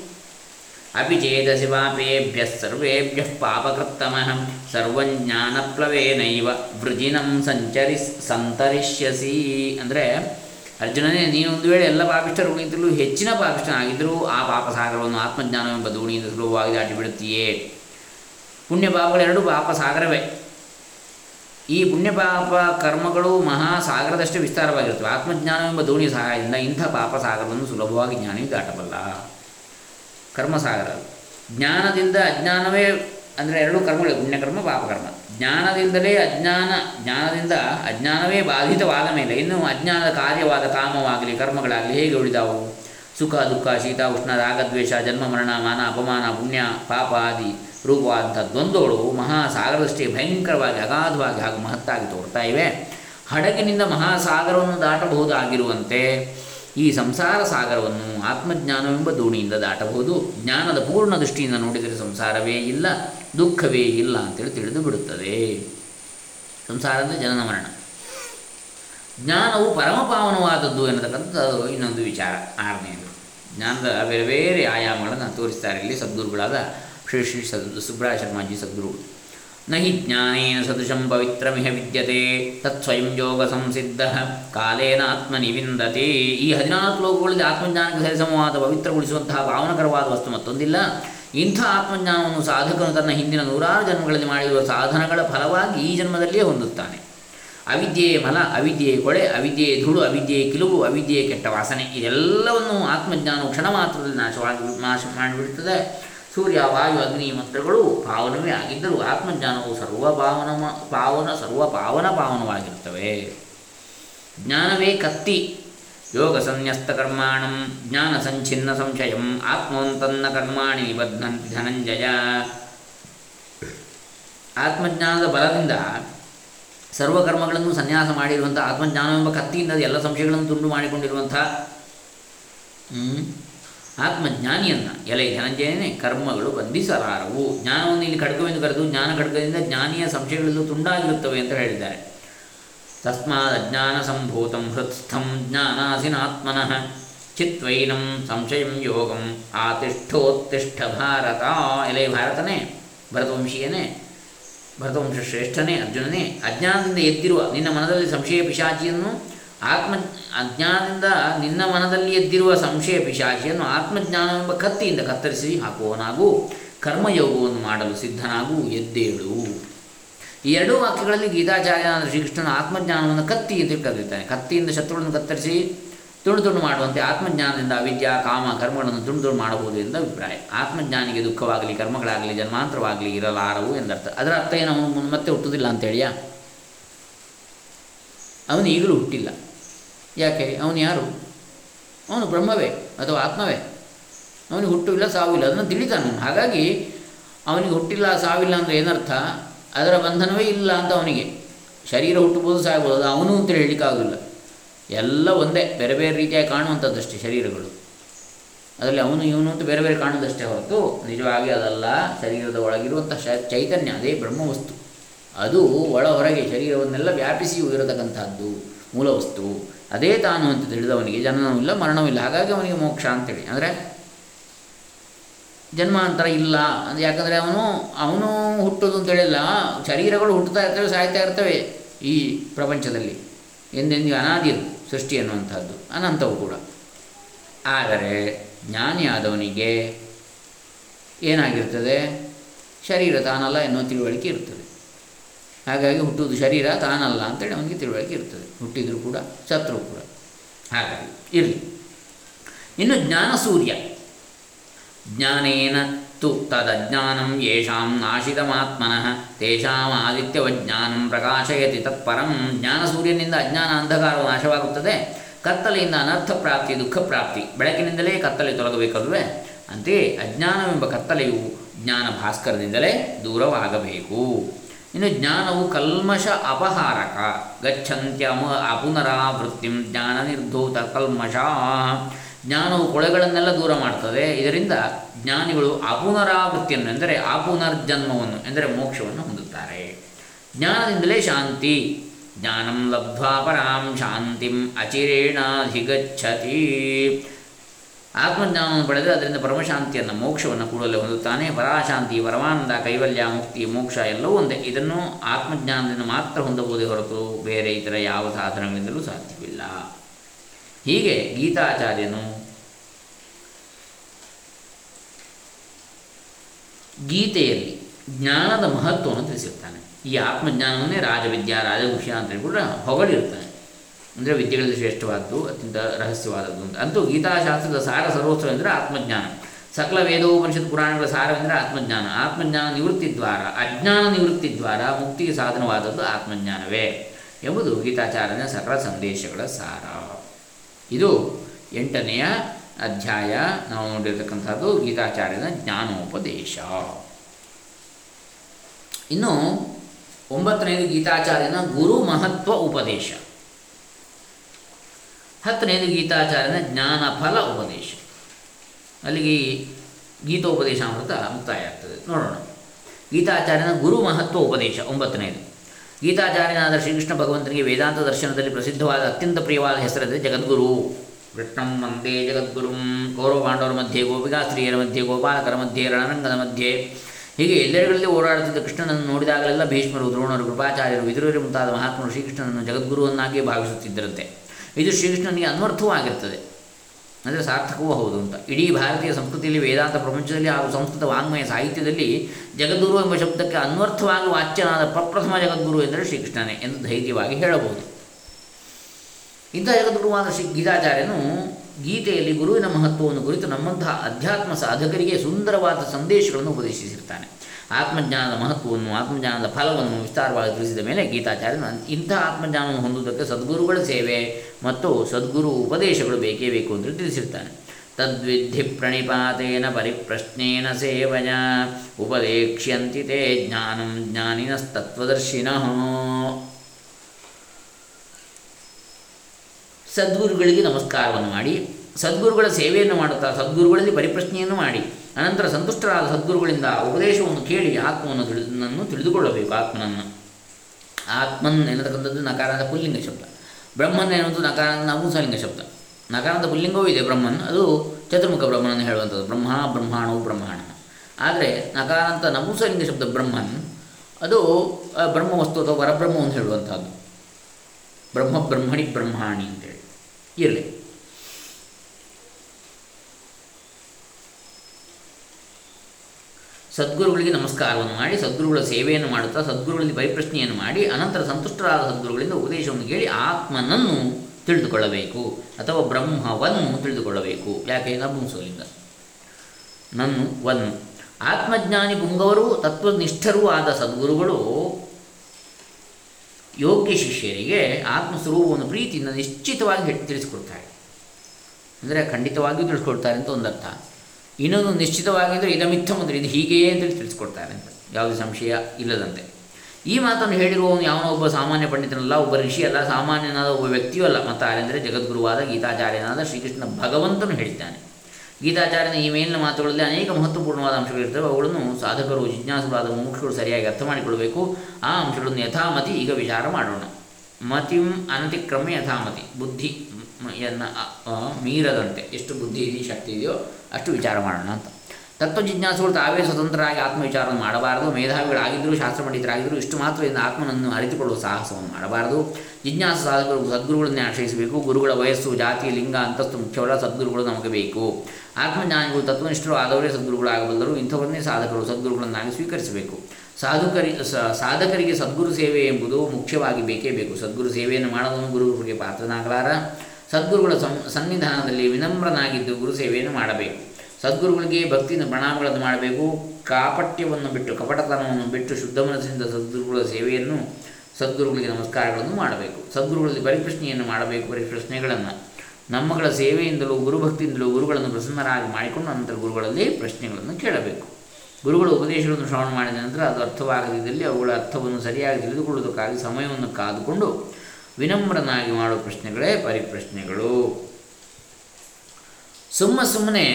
ಅಪಿ ಚೇತಸಿ ಪಾಪೇಭ್ಯ ಸರ್ವೇಭ್ಯ ಪಾಪಕೃತ್ತಮಃ ಸರ್ವಜ್ಞಾನಪ್ಲವೇನೈವ ವೃಜಿನಂ ಸಂಚರಿಸ್ ಸಂತರಿಷ್ಯಸಿ ಅಂದರೆ ಅರ್ಜುನನೇ, ನೀನು ಒಂದು ವೇಳೆ ಎಲ್ಲ ಪಾಪಿಷ್ಠರುಗಳಿಂತಲೂ ಹೆಚ್ಚಿನ ಪಾಪಿಷ್ಠನಾಗಿದ್ದರೂ ಆ ಪಾಪಸಾಗರವನ್ನು, ಆತ್ಮಜ್ಞಾನವೆಂಬ ದೋಣಿಯಿಂದ ಸುಲಭವಾಗಿ ದಾಟಿಬಿಡುತ್ತೀಯೇ? ಪುಣ್ಯ ಪಾಪಗಳೆರಡೂ ಪಾಪಸಾಗರವೇ. ಈ ಪುಣ್ಯ ಪಾಪ ಕರ್ಮಗಳು ಮಹಾಸಾಗರದಷ್ಟು ವಿಸ್ತಾರವಾಗಿರುತ್ತವೆ. ಆತ್ಮಜ್ಞಾನವೆಂಬ ದೋಣಿ ಸಹಾಯದಿಂದ ಇಂಥ ಪಾಪಸಾಗರವನ್ನು ಸುಲಭವಾಗಿ ಜ್ಞಾನಿಯು ದಾಟಬಲ್ಲ. ಕರ್ಮಸಾಗರ. ಜ್ಞಾನದಿಂದ ಅಜ್ಞಾನವೇ ಅಂದರೆ ಎರಡು ಕರ್ಮಗಳು, ಪುಣ್ಯಕರ್ಮ, ಪಾಪಕರ್ಮ. ಜ್ಞಾನದಿಂದಲೇ ಅಜ್ಞಾನ, ಜ್ಞಾನದಿಂದ ಅಜ್ಞಾನವೇ ಬಾಧಿತವಾದ ಮೇಲೆ ಇನ್ನು ಅಜ್ಞಾನದ ಕಾರ್ಯವಾದ ಕಾಮವಾಗಲಿ, ಕರ್ಮಗಳಾಗಲಿ ಹೇಗೆ ಉಳಿದಾವು? ಸುಖ, ದುಃಖ, ಶೀತ, ಉಷ್ಣ ರಾಗದ್ವೇಷ ಜನ್ಮ, ಮರಣ, ಮಾನ, ಅಪಮಾನ, ಪುಣ್ಯ, ಪಾಪ ಆದಿ ರೂಪವಾದಂಥ ದ್ವಂದ್ವಗಳು ಮಹಾಸಾಗರದಷ್ಟೇ ಭಯಂಕರವಾಗಿ, ಅಗಾಧವಾಗಿ ಹಾಗೂ ಮಹತ್ತಾಗಿ ತೋರ್ತಾ ಇವೆ. ಹಡಗಿನಿಂದ ಮಹಾಸಾಗರವನ್ನು ದಾಟಬಹುದಾಗಿರುವಂತೆ ಈ ಸಂಸಾರ ಸಾಗರವನ್ನು ಆತ್ಮಜ್ಞಾನವೆಂಬ ದೋಣಿಯಿಂದ ದಾಟಬಹುದು. ಜ್ಞಾನದ ಪೂರ್ಣ ದೃಷ್ಟಿಯಿಂದ ನೋಡಿದರೆ ಸಂಸಾರವೇ ಇಲ್ಲ, ದುಃಖವೇ ಇಲ್ಲ ಅಂತೇಳಿ ತಿಳಿದು ಬಿಡುತ್ತದೆ. ಸಂಸಾರದ ಜನನ ಮರಣ. ಜ್ಞಾನವು ಪರಮಪಾವನವಾದದ್ದು ಎನ್ನತಕ್ಕಂಥದ್ದು ಇನ್ನೊಂದು ವಿಚಾರ ಆರನೆಯದು ಜ್ಞಾನದ ಬೇರೆ ಬೇರೆ ಆಯಾಮಗಳನ್ನು ತೋರಿಸ್ತಾರೆ ಇಲ್ಲಿ ಸದ್ಗುರುಗಳಾದ ಶ್ರೀ ಶ್ರೀ ಸದ್, ಸುಬ್ರಹ ಶರ್ಮಾಜಿ ಸದ್ಗುರುಗಳು ನ ಜ್ಞಾನೇನ ಸದೃಶಂ ಪವಿತ್ರಮಿಹ ವಿದ್ಯತೆ ತತ್ಸ್ವಯಂ ಯೋಗ ಸಂಸಿದ್ಧ ಕಾಲೇನ ಆತ್ಮ ವಿಂದತೆ ಈ ಹದಿನಾಲ್ಕು ಲೋಕಗಳಲ್ಲಿ ಆತ್ಮಜ್ಞಾನಕ್ಕೆ ಸರಿಸಮವಾದ ಪವಿತ್ರಗೊಳಿಸುವಂತಹ ಭಾವನಕರವಾದ ವಸ್ತು ಮತ್ತೊಂದಿಲ್ಲ. ಇಂಥ ಆತ್ಮಜ್ಞಾನವನ್ನು ಸಾಧಕನು ತನ್ನ ಹಿಂದಿನ ನೂರಾರು ಜನ್ಮಗಳಲ್ಲಿ ಮಾಡಿರುವ ಸಾಧನಗಳ ಫಲವಾಗಿ ಈ ಜನ್ಮದಲ್ಲಿಯೇ ಹೊಂದುತ್ತಾನೆ. ಅವಿದ್ಯೆಯೇ ಫಲ ಅವಿದ್ಯೆಯೇ ಕೊಳೆ ಅವಿದ್ಯೆಯೇ ಧೂಳು ಅವಿದ್ಯೆಯೇ ಕಿಲುಬು ಅವಿದ್ಯೆಯೇ ಕೆಟ್ಟ ವಾಸನೆ, ಇದೆಲ್ಲವನ್ನು ಆತ್ಮಜ್ಞಾನವು ಕ್ಷಣ ಮಾತ್ರದಲ್ಲಿ ನಾಶವಾಗಿ, ನಾಶ ಮಾಡಿಬಿಡುತ್ತದೆ. ಸೂರ್ಯ ವಾಯು ಅಗ್ನಿ ಮಂತ್ರಗಳು ಪಾವನವೇ ಆಗಿದ್ದರೂ ಆತ್ಮಜ್ಞಾನವು ಸರ್ವ ಪಾವನ ಪಾವನ ಸರ್ವ ಪಾವನ ಪಾವನವಾಗಿರುತ್ತವೆ ಜ್ಞಾನವೇ ಕತ್ತಿ. ಯೋಗ ಸಂನ್ಯಸ್ತ ಕರ್ಮಾಣಂ, ಜ್ಞಾನ ಸಂಚಿನ್ನ ಸಂಶಯಂ, ಆತ್ಮವಂತನ್ನ ಕರ್ಮಾಣಿ ನಿಬದ್ಧನ್ ಧನಂಜಯ. ಆತ್ಮಜ್ಞಾನದ ಬಲದಿಂದ ಸರ್ವಕರ್ಮಗಳನ್ನು ಸನ್ಯಾಸ ಮಾಡಿರುವಂಥ ಆತ್ಮಜ್ಞಾನವೆಂಬ ಕತ್ತಿಯಿಂದ ಎಲ್ಲ ಸಂಶಯಗಳನ್ನು ತುಂಡು ಮಾಡಿಕೊಂಡಿರುವಂಥ ಆತ್ಮಜ್ಞಾನಿಯನ್ನು, ಎಲೆ ಧನಂಜಯನೇ ಕರ್ಮಗಳು ಬಂಧಿಸಲಾರವು. ಜ್ಞಾನವನ್ನು ಇಲ್ಲಿ ಖಡ್ಗವೆಂದು ಕರೆದು ಜ್ಞಾನ ಖಡ್ಗದಿಂದ ಜ್ಞಾನಿಯ ಸಂಶಯಗಳೆಲ್ಲೂ ತುಂಡಾಗಿರುತ್ತವೆ ಅಂತ ಹೇಳಿದ್ದಾರೆ. ತಸ್ಮಾತ್ ಅಜ್ಞಾನ ಸಂಭೂತಂ ಹೃತ್ಸ್ಥಂ ಜ್ಞಾನಾಸಿನಾತ್ಮನಃ ಚಿತ್ವೈನಂ ಸಂಶಯಂ ಯೋಗಂ ಆತಿಷ್ಠೋತ್ತಿಷ್ಠ ಭಾರತ. ಎಲೆ ಭಾರತನೇ, ಭರತವಂಶೀಯನೇ, ಭರತವಂಶ ಶ್ರೇಷ್ಠನೇ, ಅರ್ಜುನನೇ, ಅಜ್ಞಾನದಿಂದ ಎದ್ದಿರುವ ನಿನ್ನ ಮನದಲ್ಲಿ ಸಂಶಯ ಪಿಶಾಚಿಯನ್ನು ಆತ್ಮ ಅಜ್ಞಾನದಿಂದ ನಿನ್ನ ಮನದಲ್ಲಿ ಎದ್ದಿರುವ ಸಂಶಯ ಪಿಶಾಚಿಯನ್ನು ಆತ್ಮಜ್ಞಾನವೆಂಬ ಕತ್ತಿಯಿಂದ ಕತ್ತರಿಸಿ ಹಾಕುವವನಾಗೂ. ಕರ್ಮಯೋಗವನ್ನು ಮಾಡಲು ಸಿದ್ಧನಾಗೂ, ಎದ್ದೇಳು. ಈ ಎರಡೂ ವಾಕ್ಯಗಳಲ್ಲಿ ಗೀತಾಚಾರ್ಯ ಶ್ರೀಕೃಷ್ಣನ ಆತ್ಮಜ್ಞಾನವನ್ನು ಕತ್ತಿ ಎಂದು ಕರೆದಿದ್ದಾನೆ ಕತ್ತಿಯಿಂದ ಶತ್ರುಗಳನ್ನು ಕತ್ತರಿಸಿ ತುಂಡು ತುಂಡು ಮಾಡುವಂತೆ ಆತ್ಮಜ್ಞಾನದಿಂದ ಅವಿದ್ಯಾ, ಕಾಮ, ಕರ್ಮಗಳನ್ನು ತುಂಡು ತುಂಡು ಮಾಡಬಹುದು ಎಂದು ಅಭಿಪ್ರಾಯ. ಆತ್ಮಜ್ಞಾನಿಗೆ ದುಃಖವಾಗಲಿ, ಕರ್ಮಗಳಾಗಲಿ, ಜನ್ಮಾಂತರವಾಗಲಿ ಇರಲಾರವು ಎಂದರ್ಥ. ಅದರ ಅರ್ಥ ಏನು? ಅವನು ಮತ್ತೆ ಹುಟ್ಟುವುದಿಲ್ಲ ಅಂತೇಳಿಯಾ? ಅವನು ಈಗಲೂ ಹುಟ್ಟಿಲ್ಲ. ಯಾಕೆ? ಅವನು ಯಾರು? ಅವನು ಬ್ರಹ್ಮವೇ ಅಥವಾ ಆತ್ಮವೇ? ಅವನಿಗೆ ಹುಟ್ಟಿಲ್ಲ, ಸಾವಿಲ್ಲ. ಅದನ್ನು ತಿಳಿತಾನೆ. ಹಾಗಾಗಿ ಅವನಿಗೆ ಹುಟ್ಟಿಲ್ಲ, ಸಾವಿಲ್ಲ ಅಂದರೆ ಏನರ್ಥ? ಅದರ ಬಂಧನವೇ ಇಲ್ಲ ಅಂತ ಅವನಿಗೆ. ಶರೀರ ಹುಟ್ಟಬೋದು, ಸಾಗ್ಬೋದು. ಅದು ಅವನು ಅಂತೇಳಿ ಹೇಳಲಿಕ್ಕಾಗಲಿಲ್ಲ ಎಲ್ಲ ಒಂದೇ, ಬೇರೆ ಬೇರೆ ರೀತಿಯಾಗಿ ಕಾಣುವಂಥದ್ದಷ್ಟೇ ಶರೀರಗಳು. ಅದರಲ್ಲಿ ಅವನು, ಇವನು ಅಂತ ಬೇರೆ ಬೇರೆ ಕಾಣುವುದಷ್ಟೇ ಹೊರತು ನಿಜವಾಗಿ ಅದಲ್ಲ ಶರೀರದ ಒಳಗಿರುವಂಥ ಶ, ಚೈತನ್ಯ, ಅದೇ ಬ್ರಹ್ಮವಸ್ತು. ಅದು ಒಳ ಹೊರಗೆ ಶರೀರವನ್ನೆಲ್ಲ ವ್ಯಾಪಿಸಿಯೂ ಇರತಕ್ಕಂಥದ್ದು ಮೂಲವಸ್ತು. ಅದೇ ತಾನು ಅಂತ ತಿಳಿದವನಿಗೆ ಜನನವಿಲ್ಲ ಮರಣವಿಲ್ಲ ಹಾಗಾಗಿ ಅವನಿಗೆ ಮೋಕ್ಷ ಅಂತೇಳಿ. ಅಂದರೆ ಜನ್ಮಾಂತರ ಇಲ್ಲ. ಯಾಕಂದರೆ ಅವನು ಅವನು ಹುಟ್ಟೋದು ಅಂತೇಳಿಲ್ಲ ಶರೀರಗಳು ಹುಟ್ಟುತ್ತಾ ಇರ್ತವೆ, ಸಾಯ್ತಾ ಇರ್ತವೆ ಈ ಪ್ರಪಂಚದಲ್ಲಿ. ಎಂದೆಂದಿಗೂ ಅನಾದಿ ಸೃಷ್ಟಿ ಅನ್ನುವಂಥದ್ದು. ಅನಂತವು ಕೂಡ. ಆದರೆ ಜ್ಞಾನಿಯಾದವನಿಗೆ ಏನಾಗಿರ್ತದೆ? ಶರೀರ ತಾನಲ್ಲ ಎನ್ನುವ ತಿಳುವಳಿಕೆ ಇರ್ತದೆ. ಹಾಗಾಗಿ ಹುಟ್ಟುವುದು ಶರೀರ, ತಾನಲ್ಲ ಅಂತೇಳಿ ಅವನಿಗೆ ತಿಳುವಳಿಕೆ ಇರ್ತದೆ. ಹುಟ್ಟಿದರೂ ಕೂಡ ಶತ್ರು ಕೂಡ. ಹಾಗಾಗಿ ಇರಲಿ. ಇನ್ನು ಜ್ಞಾನ ಸೂರ್ಯ. ಜ್ಞಾನೇನ ತು ತದಜ್ಞಾನಂ ಯೇಷಾಂ ನಾಶಿತಮಾತ್ಮನಃ ತೇಷಾಂ ಆದಿತ್ಯವಜ್ಞಾನಂ ಪ್ರಕಾಶಯತಿ ತತ್ಪರಂ. ಜ್ಞಾನ ಸೂರ್ಯನಿಂದ ಅಜ್ಞಾನ ಅಂಧಕಾರ ನಾಶವಾಗುತ್ತದೆ. ಕತ್ತಲೆಯಿಂದ ಅನರ್ಥ ಪ್ರಾಪ್ತಿ, ದುಃಖ ಪ್ರಾಪ್ತಿ ಬೆಳಕಿನಿಂದಲೇ ಕತ್ತಲೆ ತೊಲಗಬೇಕಲ್ವೇ? ಅಂತೆಯೇ ಅಜ್ಞಾನವೆಂಬ ಕತ್ತಲೆಯು ಜ್ಞಾನ ಭಾಸ್ಕರದಿಂದಲೇ ದೂರವಾಗಬೇಕು. ಇನ್ನು ಜ್ಞಾನವು ಕಲ್ಮಶ ಅಪಹಾರಕ. ಗಚ್ಚಂತ್ಯಮ ಅಪುನರಾವೃತ್ತಿಂ ಜ್ಞಾನ ನಿರ್ಧೂತ ಕಲ್ಮಶ. ಜ್ಞಾನವು ಕೊಳೆಗಳನ್ನೆಲ್ಲ ದೂರ ಮಾಡ್ತದೆ. ಇದರಿಂದ ಜ್ಞಾನಿಗಳು ಅಪುನರಾವೃತ್ತಿಯನ್ನು ಎಂದರೆ ಅಪುನರ್ಜನ್ಮವನ್ನು ಎಂದರೆ ಮೋಕ್ಷವನ್ನು ಹೊಂದುತ್ತಾರೆ. ಜ್ಞಾನದಿಂದಲೇ ಶಾಂತಿ. ಜ್ಞಾನಂ ಲಬ್ಧ್ವಾ ಪರಾಂ ಶಾಂತಿಂ ಅಚಿರೇಣಾಧಿಗಚ್ಚತಿ ಆತ್ಮಜ್ಞಾನವನ್ನು ಪಡೆದು ಅದರಿಂದ ಪರಮಶಾಂತಿಯನ್ನು, ಮೋಕ್ಷವನ್ನು ಕೂಡಲೇ ಹೊಂದುತ್ತಾನೆ. ಪರಾಶಾಂತಿ, ಪರಮಾನಂದ, ಕೈವಲ್ಯ, ಮುಕ್ತಿ, ಮೋಕ್ಷ ಎಲ್ಲವೂ ಒಂದೇ. ಇದನ್ನು ಆತ್ಮಜ್ಞಾನದಿಂದ ಮಾತ್ರ ಹೊಂದಬಹುದೇ ಹೊರತು ಬೇರೆ ಇತರ ಯಾವ ಸಾಧನಗಳಿಂದಲೂ ಸಾಧ್ಯವಿಲ್ಲ. ಹೀಗೆ ಗೀತಾಚಾರ್ಯನು ಗೀತೆಯಲ್ಲಿ ಜ್ಞಾನದ ಮಹತ್ವವನ್ನು ತಿಳಿಸಿರ್ತಾನೆ. ಈ ಆತ್ಮಜ್ಞಾನವನ್ನೇ ರಾಜವಿದ್ಯಾ ರಾಜಗುಷ್ಯ ಅಂತ ಕೂಡ ಹೊಗಳಿರ್ತಾನೆ. ಅಂದರೆ ವಿದ್ಯೆಗಳಲ್ಲಿ ಶ್ರೇಷ್ಠವಾದ್ದು, ಅತ್ಯಂತ ರಹಸ್ಯವಾದದ್ದು ಅಂತ. ಅಂತೂ ಗೀತಾಶಾಸ್ತ್ರದ ಸಾರ ಸರ್ವೋತ್ಸವ ಅಂದರೆ ಆತ್ಮಜ್ಞಾನ. ಸಕಲ ವೇದೋಪನಿಷತ್ ಪುರಾಣಗಳ ಸಾರವೆಂದರೆ ಆತ್ಮಜ್ಞಾನ. ಆತ್ಮಜ್ಞಾನ ನಿವೃತ್ತಿ ದ್ವಾರ, ಅಜ್ಞಾನ ನಿವೃತ್ತಿ ದ್ವಾರ ಮುಕ್ತಿಗೆ ಸಾಧನವಾದದ್ದು ಆತ್ಮಜ್ಞಾನವೇ ಎಂಬುದು ಗೀತಾಚಾರ್ಯನ ಸಕಲ ಸಂದೇಶಗಳ ಸಾರ. ಇದು ಎಂಟನೆಯ ಅಧ್ಯಾಯ. ನಾವು ನೋಡಿರ್ತಕ್ಕಂಥದ್ದು ಗೀತಾಚಾರ್ಯನ ಜ್ಞಾನೋಪದೇಶ. ಇನ್ನು ಒಂಬತ್ತನೇದು ಗೀತಾಚಾರ್ಯನ ಗುರು ಮಹತ್ವ ಉಪದೇಶ. ಹತ್ತನೇದು ಗೀತಾಚಾರ್ಯನ ಜ್ಞಾನಫಲ ಉಪದೇಶ. ಅಲ್ಲಿಗೆ ಗೀತೋಪದೇಶ ಅಮೃತ ಮುಕ್ತಾಯ ಆಗ್ತದೆ. ನೋಡೋಣ. ಗೀತಾಚಾರ್ಯನ ಗುರು ಮಹತ್ವ ಉಪದೇಶ, ಒಂಬತ್ತನೇದು. ಗೀತಾಚಾರ್ಯನಾದ ಶ್ರೀಕೃಷ್ಣ ಭಗವಂತನಿಗೆ ವೇದಾಂತ ದರ್ಶನದಲ್ಲಿ ಪ್ರಸಿದ್ಧವಾದ ಅತ್ಯಂತ ಪ್ರಿಯವಾದ ಹೆಸರಿದೆ ಜಗದ್ಗುರು. ಕೃಷ್ಣಂ ಮಂದೇ ಜಗದ್ಗುರುಂ. ಕೌರವ ಪಾಂಡವರ ಮಧ್ಯೆ, ಗೋಪಿಕಾ ಸ್ತ್ರೀಯರ ಮಧ್ಯೆ, ಗೋಪಾಲಕರ ಮಧ್ಯೆ, ರಣರಂಗದ ಮಧ್ಯೆ. ಹೀಗೆ ಎಲ್ಲೆಡೆಗಳಲ್ಲಿ ಓಡಾಡುತ್ತಿದ್ದ ಕೃಷ್ಣನನ್ನು ನೋಡಿದಾಗಲೆಲ್ಲ ಭೀಷ್ಮರು, ದ್ರೋಣರು, ಕೃಪಾಚಾರ್ಯರು ವಿದುರರು ಮುಂತಾದ ಮಹಾತ್ಮರು ಶ್ರೀಕೃಷ್ಣನನ್ನು ಜಗದ್ಗುರುವನ್ನಾಗಿಯೇ ಭಾವಿಸುತ್ತಿದ್ದರಂತೆ. ಇದು ಶ್ರೀಕೃಷ್ಣನಿಗೆ ಅನ್ವರ್ಥವೂ ಆಗಿರ್ತದೆ ಅಂದರೆ ಸಾರ್ಥಕವೂ ಹೌದು ಅಂತ. ಇಡೀ ಭಾರತೀಯ ಸಂಸ್ಕೃತಿಯಲ್ಲಿ ವೇದಾಂತ ಪ್ರಪಂಚದಲ್ಲಿ ಹಾಗೂ ಸಂಸ್ಕೃತ ವಾಂಗ್ಮಯ ಸಾಹಿತ್ಯದಲ್ಲಿ ಜಗದ್ಗುರು ಎಂಬ ಶಬ್ದಕ್ಕೆ ಅನ್ವರ್ಥವಾಗಿ ವಾಚ್ಯನಾದ ಪ್ರಪ್ರಥಮ ಜಗದ್ಗುರು ಎಂದರೆ ಶ್ರೀಕೃಷ್ಣನೇ ಎಂದು ಧೈರ್ಯವಾಗಿ ಹೇಳಬಹುದು. ಇಂಥ ಜಗದ್ಗುರುವಾದ ಶ್ರೀ ಗೀತಾಚಾರ್ಯನು ಗೀತೆಯಲ್ಲಿ ಗುರುವಿನ ಮಹತ್ವವನ್ನು ಕುರಿತು ನಮ್ಮಂತಹ ಅಧ್ಯಾತ್ಮ ಸಾಧಕರಿಗೆ ಸುಂದರವಾದ ಸಂದೇಶಗಳನ್ನು ಉಪದೇಶಿಸಿರ್ತಾನೆ. ಆತ್ಮಜ್ಞಾನದ ಮಹತ್ವವನ್ನು, ಆತ್ಮಜ್ಞಾನದ ಫಲವನ್ನು ವಿಸ್ತಾರವಾಗಿ ತಿಳಿಸಿದ ಮೇಲೆ ಗೀತಾಚಾರ್ಯನು ಇಂಥ ಆತ್ಮಜ್ಞಾನವನ್ನು ಹೊಂದುವುದಕ್ಕೆ ಸದ್ಗುರುಗಳ ಸೇವೆ ಮತ್ತು ಸದ್ಗುರು ಉಪದೇಶಗಳು ಬೇಕೇ ಬೇಕು ಅಂತ ತಿಳಿಸಿರ್ತಾನೆ. ತದ್ವಿಧಿ ಪ್ರಣಿಪಾತೇನ ಪರಿಪ್ರಶ್ನೇನ ಸೇವಯ ಉಪದೇಕ್ಷ್ಯಂತಿ ತೇ ಜ್ಞಾನಂ ಜ್ಞಾನಿನಸ್ತತ್ವದರ್ಶಿನಃ. ಸದ್ಗುರುಗಳಿಗೆ ನಮಸ್ಕಾರವನ್ನು ಮಾಡಿ, ಸದ್ಗುರುಗಳ ಸೇವೆಯನ್ನು ಮಾಡುತ್ತಾ ಸದ್ಗುರುಗಳಲ್ಲಿ ಪರಿಪ್ರಶ್ನೆಯನ್ನು ಮಾಡಿ. ಅನಂತರ ಸಂತುಷ್ಟರಾದ ಸದ್ಗುರುಗಳಿಂದ ಉಪದೇಶವನ್ನು ಕೇಳಿ ಆತ್ಮವನ್ನು ತಿಳಿದನ್ನು ತಿಳಿದುಕೊಳ್ಳಬೇಕು, ಆತ್ಮನನ್ನು. ಆತ್ಮನ್ ಎನ್ನತಕ್ಕಂಥದ್ದು ನಕಾರದ ಪುಲ್ಲಿಂಗ ಶಬ್ದ. ಬ್ರಹ್ಮನ್ ಎನ್ನುವುದು ನಕಾರದ ನಪುಂಸಲಿಂಗ ಶಬ್ದ. ನಕಾರದ ಪುಲ್ಲಿಂಗವೂ ಇದೆ ಬ್ರಹ್ಮನ್, ಅದು ಚತುರ್ಮುಖ ಬ್ರಹ್ಮನನ್ನು ಹೇಳುವಂಥದ್ದು. ಬ್ರಹ್ಮ, ಬ್ರಹ್ಮಾಣವು ಬ್ರಹ್ಮಾಣ. ಆದರೆ ನಕಾರಾಂತ ನಪುಂಸಲಿಂಗ ಶಬ್ದ ಬ್ರಹ್ಮನ್, ಅದು ಬ್ರಹ್ಮವಸ್ತು ಅಥವಾ ಪರಬ್ರಹ್ಮವನ್ನು ಹೇಳುವಂಥದ್ದು. ಬ್ರಹ್ಮ ಬ್ರಹ್ಮಣಿ ಬ್ರಹ್ಮಾಣಿ ಅಂತೇಳಿ. ಇರಲಿ. ಸದ್ಗುರುಗಳಿಗೆ ನಮಸ್ಕಾರವನ್ನು ಮಾಡಿ, ಸದ್ಗುರುಗಳ ಸೇವೆಯನ್ನು ಮಾಡುತ್ತಾ, ಸದ್ಗುರುಗಳಲ್ಲಿ ಪರಿಪ್ರಶ್ನೆಯನ್ನು ಮಾಡಿ, ಅನಂತರ ಸಂತುಷ್ಟರಾದ ಸದ್ಗುರುಗಳಿಂದ ಉಪದೇಶವನ್ನು ಕೇಳಿ ಆತ್ಮನನ್ನು ತಿಳಿದುಕೊಳ್ಳಬೇಕು, ಅಥವಾ ಬ್ರಹ್ಮವನ್ನು ತಿಳಿದುಕೊಳ್ಳಬೇಕು. ಯಾಕೆ? ನಪುಂಸಲಿಂಗ ನನ್ನು, ವನ್ನು. ಆತ್ಮಜ್ಞಾನಿ ಪುಂಗವರು ತತ್ವನಿಷ್ಠರೂ ಆದ ಸದ್ಗುರುಗಳು ಯೋಗ್ಯ ಶಿಷ್ಯರಿಗೆ ಆತ್ಮಸ್ವರೂಪವನ್ನು ಪ್ರೀತಿಯಿಂದ ನಿಶ್ಚಿತವಾಗಿ ತಿಳಿಸಿಕೊಡ್ತಾರೆ. ಅಂದರೆ ಖಂಡಿತವಾಗಿಯೂ ತಿಳಿಸ್ಕೊಡ್ತಾರೆ ಅಂತ ಒಂದರ್ಥ. ಇನ್ನೊಂದು ನಿಶ್ಚಿತವಾಗಿದ್ದರೆ ಇದಮಿತ್ತ ಅಂದರೆ ಇದು ಹೀಗೆಯೇ ಅಂತೇಳಿ ತಿಳಿಸ್ಕೊಡ್ತಾರೆ. ಅಂತ ಯಾವುದೇ ಸಂಶಯ ಇಲ್ಲದಂತೆ. ಈ ಮಾತನ್ನು ಹೇಳಿರುವವನು ಯಾವನೋ ಒಬ್ಬ ಸಾಮಾನ್ಯ ಪಂಡಿತನಲ್ಲ, ಒಬ್ಬ ಋಷಿ ಅಲ್ಲ, ಸಾಮಾನ್ಯನಾದ ಒಬ್ಬ ವ್ಯಕ್ತಿಯೂ ಅಲ್ಲ. ಮತ್ತು ಆರೆಂದರೆ ಜಗದ್ಗುರುವಾದ ಗೀತಾಚಾರ್ಯನಾದ ಶ್ರೀಕೃಷ್ಣ ಭಗವಂತನು ಹೇಳಿದ್ದಾನೆ. ಗೀತಾಚಾರ್ಯನ ಈ ಮೇಲಿನ ಮಾತುಗಳಲ್ಲಿ ಅನೇಕ ಮಹತ್ವಪೂರ್ಣವಾದ ಅಂಶಗಳಿರ್ತವೆ ಅವುಗಳನ್ನು ಸಾಧಕರು, ಜಿಜ್ಞಾಸುಗಳಾದ ಮುಮುಕ್ಷರು ಸರಿಯಾಗಿ ಅರ್ಥ ಮಾಡಿಕೊಳ್ಳಬೇಕು. ಆ ಅಂಶಗಳನ್ನು ಯಥಾಮತಿ ಈಗ ವಿಚಾರ ಮಾಡೋಣ. ಮತಿಂ ಅನತಿಕ್ರಮ ಯಥಾಮತಿ, ಬುದ್ಧಿ. ಯನ್ನು ಮೀರದಂತೆ. ಎಷ್ಟು ಬುದ್ಧಿ ಶಕ್ತಿ ಇದೆಯೋ, ಅಷ್ಟು ವಿಚಾರ ಮಾಡೋಣ ಅಂತ. ತತ್ವ ಜಿಜ್ಞಾಸುಗಳು ತಾವೇ ಸ್ವತಂತ್ರರಾಗಿ ಆತ್ಮವಿಚಾರವನ್ನು ಮಾಡಬಾರದು. ಮೇಧಾವಿಗಳಾಗಿದ್ದರೂ ಶಾಸ್ತ್ರ ಪಂಡಿತರಾಗಿದ್ದರೂ ಇಷ್ಟು ಮಾತ್ರದಿಂದ ಆತ್ಮನನ್ನು ಅರಿತುಕೊಳ್ಳುವ ಸಾಹಸವನ್ನು ಮಾಡಬಾರದು. ಜಿಜ್ಞಾಸ ಸಾಧಕರು, ಸದ್ಗುರುಗಳನ್ನೇ ಆಶ್ರಯಿಸಬೇಕು. ಗುರುಗಳ ವಯಸ್ಸು, ಜಾತಿ, ಲಿಂಗ, ಅಂತಸ್ತು ಮುಖ್ಯವಲ್ಲ. ಸದ್ಗುರುಗಳು ನಮಗೆ ಬೇಕು. ಆತ್ಮಜ್ಞಾನಿಗಳು ತತ್ವನಿಷ್ಠರು ಆದವರೇ ಸದ್ಗುರುಗಳಾಗಬಲ್ಲರು. ಇಂಥವರನ್ನೇ ಸಾಧಕರು ಸದ್ಗುರುಗಳನ್ನಾಗಿ ಸ್ವೀಕರಿಸಬೇಕು. ಸಾಧುಕರಿ ಸಾಧಕರಿಗೆ ಸದ್ಗುರು ಸೇವೆ ಎಂಬುದು ಮುಖ್ಯವಾಗಿ ಬೇಕೇ ಬೇಕು. ಸದ್ಗುರು ಸೇವೆಯನ್ನು ಮಾಡದವನು ಗುರುಗಳಿಗೆ ಪಾತ್ರನಾಗಲಾರ. ಸದ್ಗುರುಗಳ ಸನ್ನಿಧಾನದಲ್ಲಿ ವಿನಮ್ರನಾಗಿದ್ದು ಗುರು ಸೇವೆಯನ್ನು ಮಾಡಬೇಕು. ಸದ್ಗುರುಗಳಿಗೆ ಭಕ್ತಿಯಿಂದ ಪ್ರಣಾಮಗಳನ್ನು ಮಾಡಬೇಕು. ಕಾಪಟ್ಯವನ್ನು ಬಿಟ್ಟು, ಕಪಟತನವನ್ನು ಬಿಟ್ಟು ಶುದ್ಧ ಮನಸ್ಸಿನಿಂದ ಸದ್ಗುರುಗಳ ಸೇವೆಯನ್ನು, ಸದ್ಗುರುಗಳಿಗೆ ನಮಸ್ಕಾರಗಳನ್ನು ಮಾಡಬೇಕು. ಸದ್ಗುರುಗಳಲ್ಲಿ ಪರಿಪ್ರಶ್ನೆಯನ್ನು ಮಾಡಬೇಕು, ಪರಿಪ್ರಶ್ನೆಗಳನ್ನು. ನಮ್ಮಗಳ ಸೇವೆಯಿಂದಲೂ, ಗುರುಭಕ್ತಿಯಿಂದಲೂ ಗುರುಗಳನ್ನು ಪ್ರಸನ್ನರಾಗಿ ಮಾಡಿಕೊಂಡು ನಂತರ ಗುರುಗಳಲ್ಲಿ ಪ್ರಶ್ನೆಗಳನ್ನು ಕೇಳಬೇಕು. ಗುರುಗಳ ಉಪದೇಶಗಳನ್ನು ಶ್ರವಣ ಮಾಡಿದ ನಂತರ ಅದು ಅರ್ಥವಾಗದಿದ್ದಲ್ಲಿ ಅವುಗಳ ಅರ್ಥವನ್ನು ಸರಿಯಾಗಿ ತಿಳಿದುಕೊಳ್ಳುವುದಕ್ಕಾಗಿ ಸಮಯವನ್ನು ಕಾದುಕೊಂಡು ವಿನಮ್ರನಾಗಿ ಮಾಡುವ ಪ್ರಶ್ನೆಗಳೇ ಪರಿಪ್ರಶ್ನೆಗಳು. ಸುಮ್ಮ ಸುಮ್ಮನೆ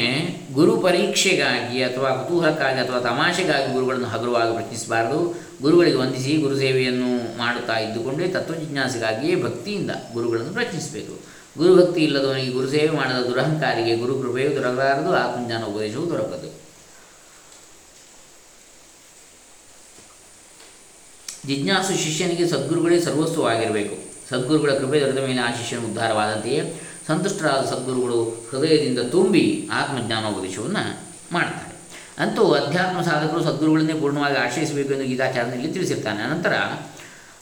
ಗುರು ಪರೀಕ್ಷೆಗಾಗಿ ಅಥವಾ ಕುತೂಹಲಕ್ಕಾಗಿ ಅಥವಾ ತಮಾಷೆಗಾಗಿ ಗುರುಗಳನ್ನು ಹಗುರವಾಗಿ ಪ್ರಶ್ನಿಸಬಾರದು. ಗುರುಗಳಿಗೆ ವಂದಿಸಿ ಗುರು ಸೇವೆಯನ್ನು ಮಾಡುತ್ತಾ ಇದ್ದುಕೊಂಡೇ ತತ್ವಜಿಜ್ಞಾಸೆಗಾಗಿಯೇ ಭಕ್ತಿಯಿಂದ ಗುರುಗಳನ್ನು ಪ್ರಶ್ನಿಸಬೇಕು. ಗುರುಭಕ್ತಿ ಇಲ್ಲದವನಿಗೆ ಗುರು ಸೇವೆ ಮಾಡದ ದುರಹಂಕಾರಿಗೆ ಗುರು ಕೃಪೆಯು ದೊರಕಲಾರದು. ಆತ್ಮಜ್ಞಾನ ಉಪದೇಶವು ದೊರಕದು. ಜಿಜ್ಞಾಸು ಶಿಷ್ಯನಿಗೆ ಸದ್ಗುರುಗಳೇ ಸರ್ವಸ್ವವಾಗಿರಬೇಕು. ಸದ್ಗುರುಗಳ ಕೃಪೆ ದೊರೆತ ಮೇಲೆ ಆ ಶಿಷ್ಯನ ಉದ್ಧಾರವಾದಂತೆಯೇ ಸಂತುಷ್ಟರಾದ ಸದ್ಗುರುಗಳು ಹೃದಯದಿಂದ ತುಂಬಿ ಆತ್ಮಜ್ಞಾನೋಪದೇಶವನ್ನು ಮಾಡ್ತಾರೆ. ಅಂತೂ ಅಧ್ಯಾತ್ಮ ಸಾಧಕರು ಸದ್ಗುರುಗಳನ್ನೇ ಪೂರ್ಣವಾಗಿ ಆಶ್ರಯಿಸಬೇಕು ಎಂದು ಗೀತಾಚಾರ್ಯದಲ್ಲಿ ತಿಳಿಸಿರ್ತಾನೆ. ಅನಂತರ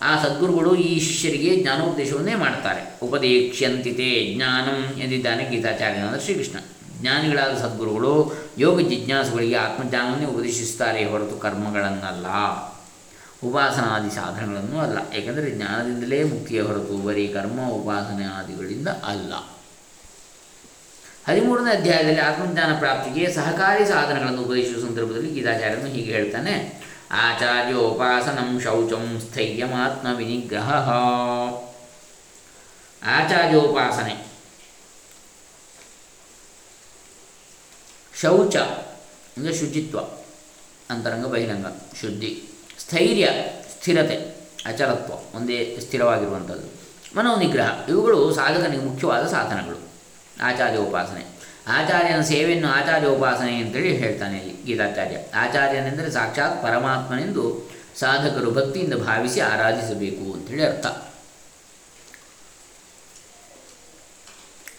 ಆ ಸದ್ಗುರುಗಳು ಈ ಶಿಷ್ಯರಿಗೆ ಜ್ಞಾನೋಪದೇಶವನ್ನೇ ಮಾಡ್ತಾರೆ. ಉಪದೇಕ್ಷ್ಯಂತಿತೆ ಜ್ಞಾನಂ ಎಂದಿದ್ದಾನೆ ಗೀತಾಚಾರ್ಯನಾದ ಶ್ರೀಕೃಷ್ಣ. ಜ್ಞಾನಿಗಳಾದ ಸದ್ಗುರುಗಳು ಯೋಗ ಜಿಜ್ಞಾಸುಗಳಿಗೆ ಆತ್ಮಜ್ಞಾನವನ್ನೇ ಉಪದೇಶಿಸುತ್ತಾರೆ ಹೊರತು ಕರ್ಮಗಳನ್ನಲ್ಲ. ಉಪಾಸನಾದಿ ಸಾಧನಗಳನ್ನು ಅಲ್ಲ. ಏಕೆಂದರೆ ಜ್ಞಾನದಿಂದಲೇ ಮುಕ್ತಿಯ ಹೊರತು ಬರೀ ಕರ್ಮ, ಉಪಾಸನೆ ಆದಿಗಳಿಂದ ಅಲ್ಲ. ಹದಿಮೂರನೇ ಅಧ್ಯಾಯದಲ್ಲಿ ಆತ್ಮಜ್ಞಾನ ಪ್ರಾಪ್ತಿಗೆ ಸಹಕಾರಿ ಸಾಧನಗಳನ್ನು ಉಪದೇಶಿಸುವ ಸಂದರ್ಭದಲ್ಲಿ ಗೀತಾಚಾರ್ಯನು ಹೀಗೆ ಹೇಳ್ತಾನೆ. ಆಚಾರ್ಯೋಪಾಸನಂ ಶೌಚಂ ಸ್ಥೈರ್ಯಮಾತ್ಮ ವಿನಿಗ್ರಹ. ಆಚಾರ್ಯೋಪಾಸನೆ. ಶೌಚ, ಅಂದರೆ ಶುಚಿತ್ವ, ಅಂತರಂಗ ಬಹಿರಂಗ, ಶುದ್ಧಿ. ಸ್ಥೈರ್ಯ, ಸ್ಥಿರತೆ, ಅಚಲತ್ವ ಒಂದೇ ಸ್ಥಿರವಾಗಿರುವಂಥದ್ದು. ಮನೋನಿಗ್ರಹ, ಇವುಗಳು ಸಾಧಕನಿಗೆ ಮುಖ್ಯವಾದ ಸಾಧನಗಳು. ಆಚಾರ್ಯ ಉಪಾಸನೆ. ಆಚಾರ್ಯನ ಸೇವೆಯನ್ನು ಆಚಾರ್ಯ ಉಪಾಸನೆ ಅಂತೇಳಿ ಹೇಳ್ತಾನೆ ಇಲ್ಲಿ ಗೀತಾಚಾರ್ಯ. ಆಚಾರ್ಯನೆಂದರೆ ಸಾಕ್ಷಾತ್ ಪರಮಾತ್ಮನೆಂದು ಸಾಧಕರು ಭಕ್ತಿಯಿಂದ ಭಾವಿಸಿ ಆರಾಧಿಸಬೇಕು ಅಂತೇಳಿ ಅರ್ಥ.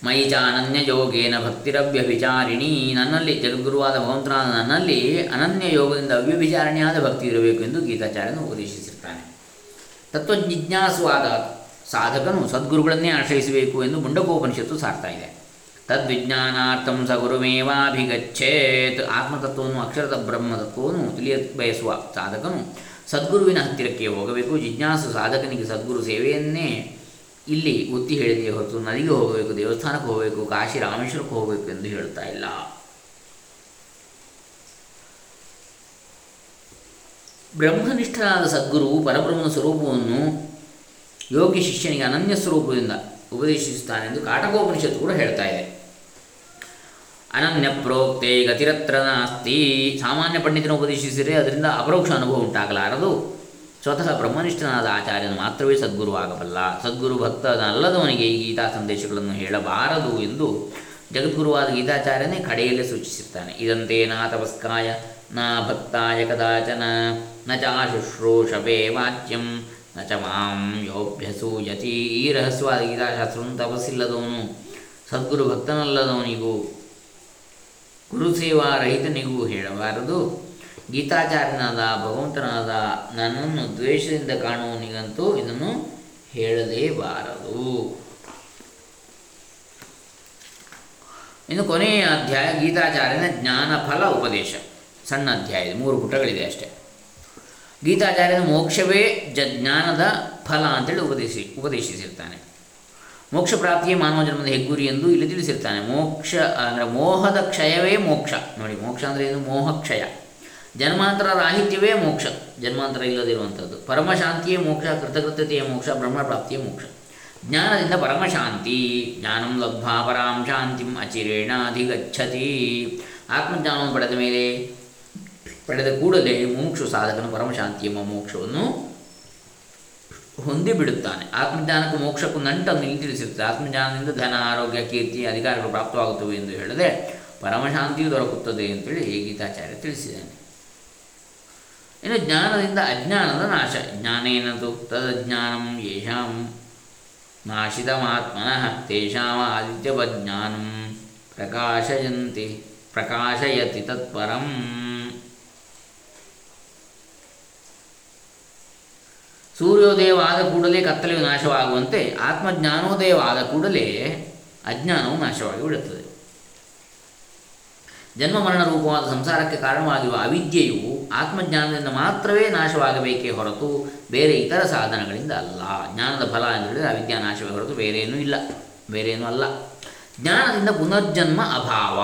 ಮೈ ಚ ಅನನ್ಯ ಯೋಗೇನ ಭಕ್ತಿರವ್ಯಭಿಚಾರಿಣಿ ನನ್ನಲ್ಲಿ ಜಗದ್ಗುರುವಾದ ಭಗವಂತನಾದ ನನ್ನಲ್ಲಿ ಅನನ್ಯ ಯೋಗದಿಂದ ಅವ್ಯವಿಚಾರಣೆಯಾದ ಭಕ್ತಿ ಇರಬೇಕು ಎಂದು ಗೀತಾಚಾರ್ಯನು ಉಪದೇಶಿಸಿರ್ತಾನೆ. ತತ್ವಜಿಜ್ಞಾಸುವಾದ ಸಾಧಕನು ಸದ್ಗುರುಗಳನ್ನೇ ಆಶ್ರಯಿಸಬೇಕು ಎಂದು ಮುಂಡಕೋಪನಿಷತ್ತು ಸಾರ್ತಾ ಇದೆ. ತದ್ವಿಜ್ಞಾನಾರ್ಥಂ ಸ ಗುರುಮೇವಾಭಿಗಚ್ಚೇತ್ ಆತ್ಮತತ್ವವನ್ನು ಅಕ್ಷರದ ಬ್ರಹ್ಮತತ್ವವನ್ನು ತಿಳಿಯ ಬಯಸುವ ಸಾಧಕನು ಸದ್ಗುರುವಿನ ಹತ್ತಿರಕ್ಕೆ ಹೋಗಬೇಕು. ಜಿಜ್ಞಾಸು ಸಾಧಕನಿಗೆ ಸದ್ಗುರು ಸೇವೆಯನ್ನೇ ಇಲ್ಲಿ ಒತ್ತಿ ಹೇಳಿದೆಯೇ ಹೊರತು ನದಿಗೆ ಹೋಗಬೇಕು, ದೇವಸ್ಥಾನಕ್ಕೆ ಹೋಗಬೇಕು, ಕಾಶಿ ರಾಮೇಶ್ವರಕ್ಕೆ ಹೋಗಬೇಕು ಎಂದು ಹೇಳ್ತಾ ಇಲ್ಲ. ಬ್ರಹ್ಮನಿಷ್ಠನಾದ ಸದ್ಗುರು ಪರಬ್ರಹ್ಮನ ಸ್ವರೂಪವನ್ನು ಯೋಗ್ಯ ಶಿಷ್ಯನಿಗೆ ಅನನ್ಯ ಸ್ವರೂಪದಿಂದ ಉಪದೇಶಿಸುತ್ತಾನೆ ಎಂದು ಕಾಟಕೋಪನಿಷತ್ತು ಕೂಡ ಹೇಳ್ತಾ ಇದೆ. ಅನನ್ಯ ಪ್ರೋಕ್ತೆ ಗತಿರತ್ರ ನಾಸ್ತಿ. ಸಾಮಾನ್ಯ ಪಂಡಿತನ ಉಪದೇಶಿಸಿದರೆ ಅದರಿಂದ ಅಪರೋಕ್ಷ ಅನುಭವ ಉಂಟಾಗಲಾರದು. ಸ್ವತಃ ಬ್ರಹ್ಮನಿಷ್ಠನಾದ ಆಚಾರ್ಯನು ಮಾತ್ರವೇ ಸದ್ಗುರು ಆಗಬಲ್ಲ. ಸದ್ಗುರು ಭಕ್ತನಲ್ಲದವನಿಗೆ ಈ ಗೀತಾ ಸಂದೇಶಗಳನ್ನು ಹೇಳಬಾರದು ಎಂದು ಜಗದ್ಗುರುವಾದ ಗೀತಾಚಾರ್ಯನೇ ಕಡೆಯಲ್ಲಿ ಸೂಚಿಸುತ್ತಾನೆ. ಇದಂತೆ ನಾ ತಪಸ್ಕಾಯ, ನಾ ಭಕ್ತಾಯ ಕದಾಚನ, ನ ಚಾಶುಶ್ರೂಷಪೇ ವಾಚ್ಯಂ, ನ ಚ ಮಾಂ ಯೋಭ್ಯಸೂಯತಿ ಈ ರಹಸ್ಯವಾದ ಗೀತಾಶಾಸ್ತ್ರವನ್ನು ತಪಸ್ಸಿಲ್ಲದವನು, ಸದ್ಗುರು ಭಕ್ತನಲ್ಲದವನಿಗೂ ಗುರುಸೇವಾ ರಹಿತನಿಗೂ ಹೇಳಬಾರದು. ಗೀತಾಚಾರ್ಯನಾದ ಭಗವಂತನಾದ ನನ್ನನ್ನು ದ್ವೇಷದಿಂದ ಕಾಣುವನಿಗಂತೂ ಇದನ್ನು ಹೇಳಲೇಬಾರದು ಇನ್ನು ಕೊನೆಯ ಅಧ್ಯಾಯ, ಗೀತಾಚಾರ್ಯನ ಜ್ಞಾನಫಲ ಉಪದೇಶ. ಸಣ್ಣ ಅಧ್ಯಾಯ, ಮೂರು ಪುಟಗಳಿದೆ ಅಷ್ಟೇ. ಗೀತಾಚಾರ್ಯನ ಮೋಕ್ಷವೇ ಜ ಜ್ಞಾನದ ಫಲ ಅಂತೇಳಿ ಉಪದೇಶಿ ಉಪದೇಶಿಸಿರ್ತಾನೆ. ಮೋಕ್ಷ ಪ್ರಾಪ್ತಿಯೇ ಮಾನವ ಜನ್ಮದ ಹೆಗ್ಗುರಿ ಎಂದು ಇಲ್ಲಿ ತಿಳಿಸಿರ್ತಾನೆ. ಮೋಕ್ಷ ಅಂದರೆ ಮೋಹದ ಕ್ಷಯವೇ ಮೋಕ್ಷ. ನೋಡಿ, ಮೋಕ್ಷ ಅಂದರೆ ಏನು? ಮೋಹಕ್ಷಯ. ಜನ್ಮಾಂತರ ರಾಹಿತ್ಯವೇ ಮೋಕ್ಷ. ಜನ್ಮಾಂತರ ಇಲ್ಲದಿರುವಂಥದ್ದು ಪರಮಶಾಂತಿಯೇ ಮೋಕ್ಷ, ಕೃತಕೃತ್ಯತೆಯ ಮೋಕ್ಷ, ಬ್ರಹ್ಮಪ್ರಾಪ್ತಿಯೇ ಮೋಕ್ಷ. ಜ್ಞಾನದಿಂದ ಪರಮಶಾಂತಿ. ಜ್ಞಾನಂ ಲಬ್ಧ ಪರಾಂ ಶಾಂತಿಂ ಅಚಿರೇಣ ಅಧಿಗಚ್ಚತಿ ಆತ್ಮಜ್ಞಾನವನ್ನು ಪಡೆದ ಮೇಲೆ, ಪಡೆದ ಕೂಡಲೇ ಮೋಕ್ಷ ಸಾಧಕನು ಪರಮಶಾಂತಿ ಎಂಬ ಮೋಕ್ಷವನ್ನು ಹೊಂದಿಬಿಡುತ್ತಾನೆ. ಆತ್ಮಜ್ಞಾನಕ್ಕೂ ಮೋಕ್ಷಕ್ಕೂ ನಂಟನ್ನು ಇಲ್ಲಿ ಆತ್ಮಜ್ಞಾನದಿಂದ ಧನ, ಆರೋಗ್ಯ, ಕೀರ್ತಿ, ಅಧಿಕಾರಗಳು ಪ್ರಾಪ್ತವಾಗುತ್ತವೆ ಎಂದು ಹೇಳದೆ ಪರಮಶಾಂತಿಯು ದೊರಕುತ್ತದೆ ಅಂತೇಳಿ ಗೀತಾಚಾರ್ಯ ತಿಳಿಸಿದ್ದಾನೆ. ಇನ್ನು ಜ್ಞಾನದಿಂದ ಅಜ್ಞಾನದ ನಾಶ. ಜ್ಞಾನೇನದು ತದಜ್ಞಾನಂ ಯೇಷಾಂ ನಾಶಿತಮಾತ್ಮನಃ ತೇಷಾಮ ಆದಿತ್ಯವಜ್ಞಾನಂ ಪ್ರಕಾಶಯಂತಿ ಪ್ರಕಾಶಯತಿ ತತ್ಪರಂ. ಸೂರ್ಯೋದಯವಾದ ಕೂಡಲೇ ಕತ್ತಲೆಯು ನಾಶವಾಗುವಂತೆ ಆತ್ಮಜ್ಞಾನೋದಯವಾದ ಕೂಡಲೇ ಅಜ್ಞಾನವು ನಾಶವಾಗಿ ಬಿಡುತ್ತದೆ. ಜನ್ಮ ಮರಣ ರೂಪವಾದ ಸಂಸಾರಕ್ಕೆ ಕಾರಣವಾಗಿರುವ ಅವಿದ್ಯೆಯು ಆತ್ಮಜ್ಞಾನದಿಂದ ಮಾತ್ರವೇ ನಾಶವಾಗಬೇಕೇ ಹೊರತು ಬೇರೆ ಇತರ ಸಾಧನಗಳಿಂದ ಅಲ್ಲ. ಜ್ಞಾನದ ಫಲ ಎಂದರೆ ಅವಿದ್ಯಾ ನಾಶವೇ ಹೊರತು ಬೇರೇನೂ ಇಲ್ಲ. ಬೇರೇನೂ ಅಲ್ಲ. ಜ್ಞಾನದಿಂದ ಪುನರ್ಜನ್ಮ ಅಭಾವ.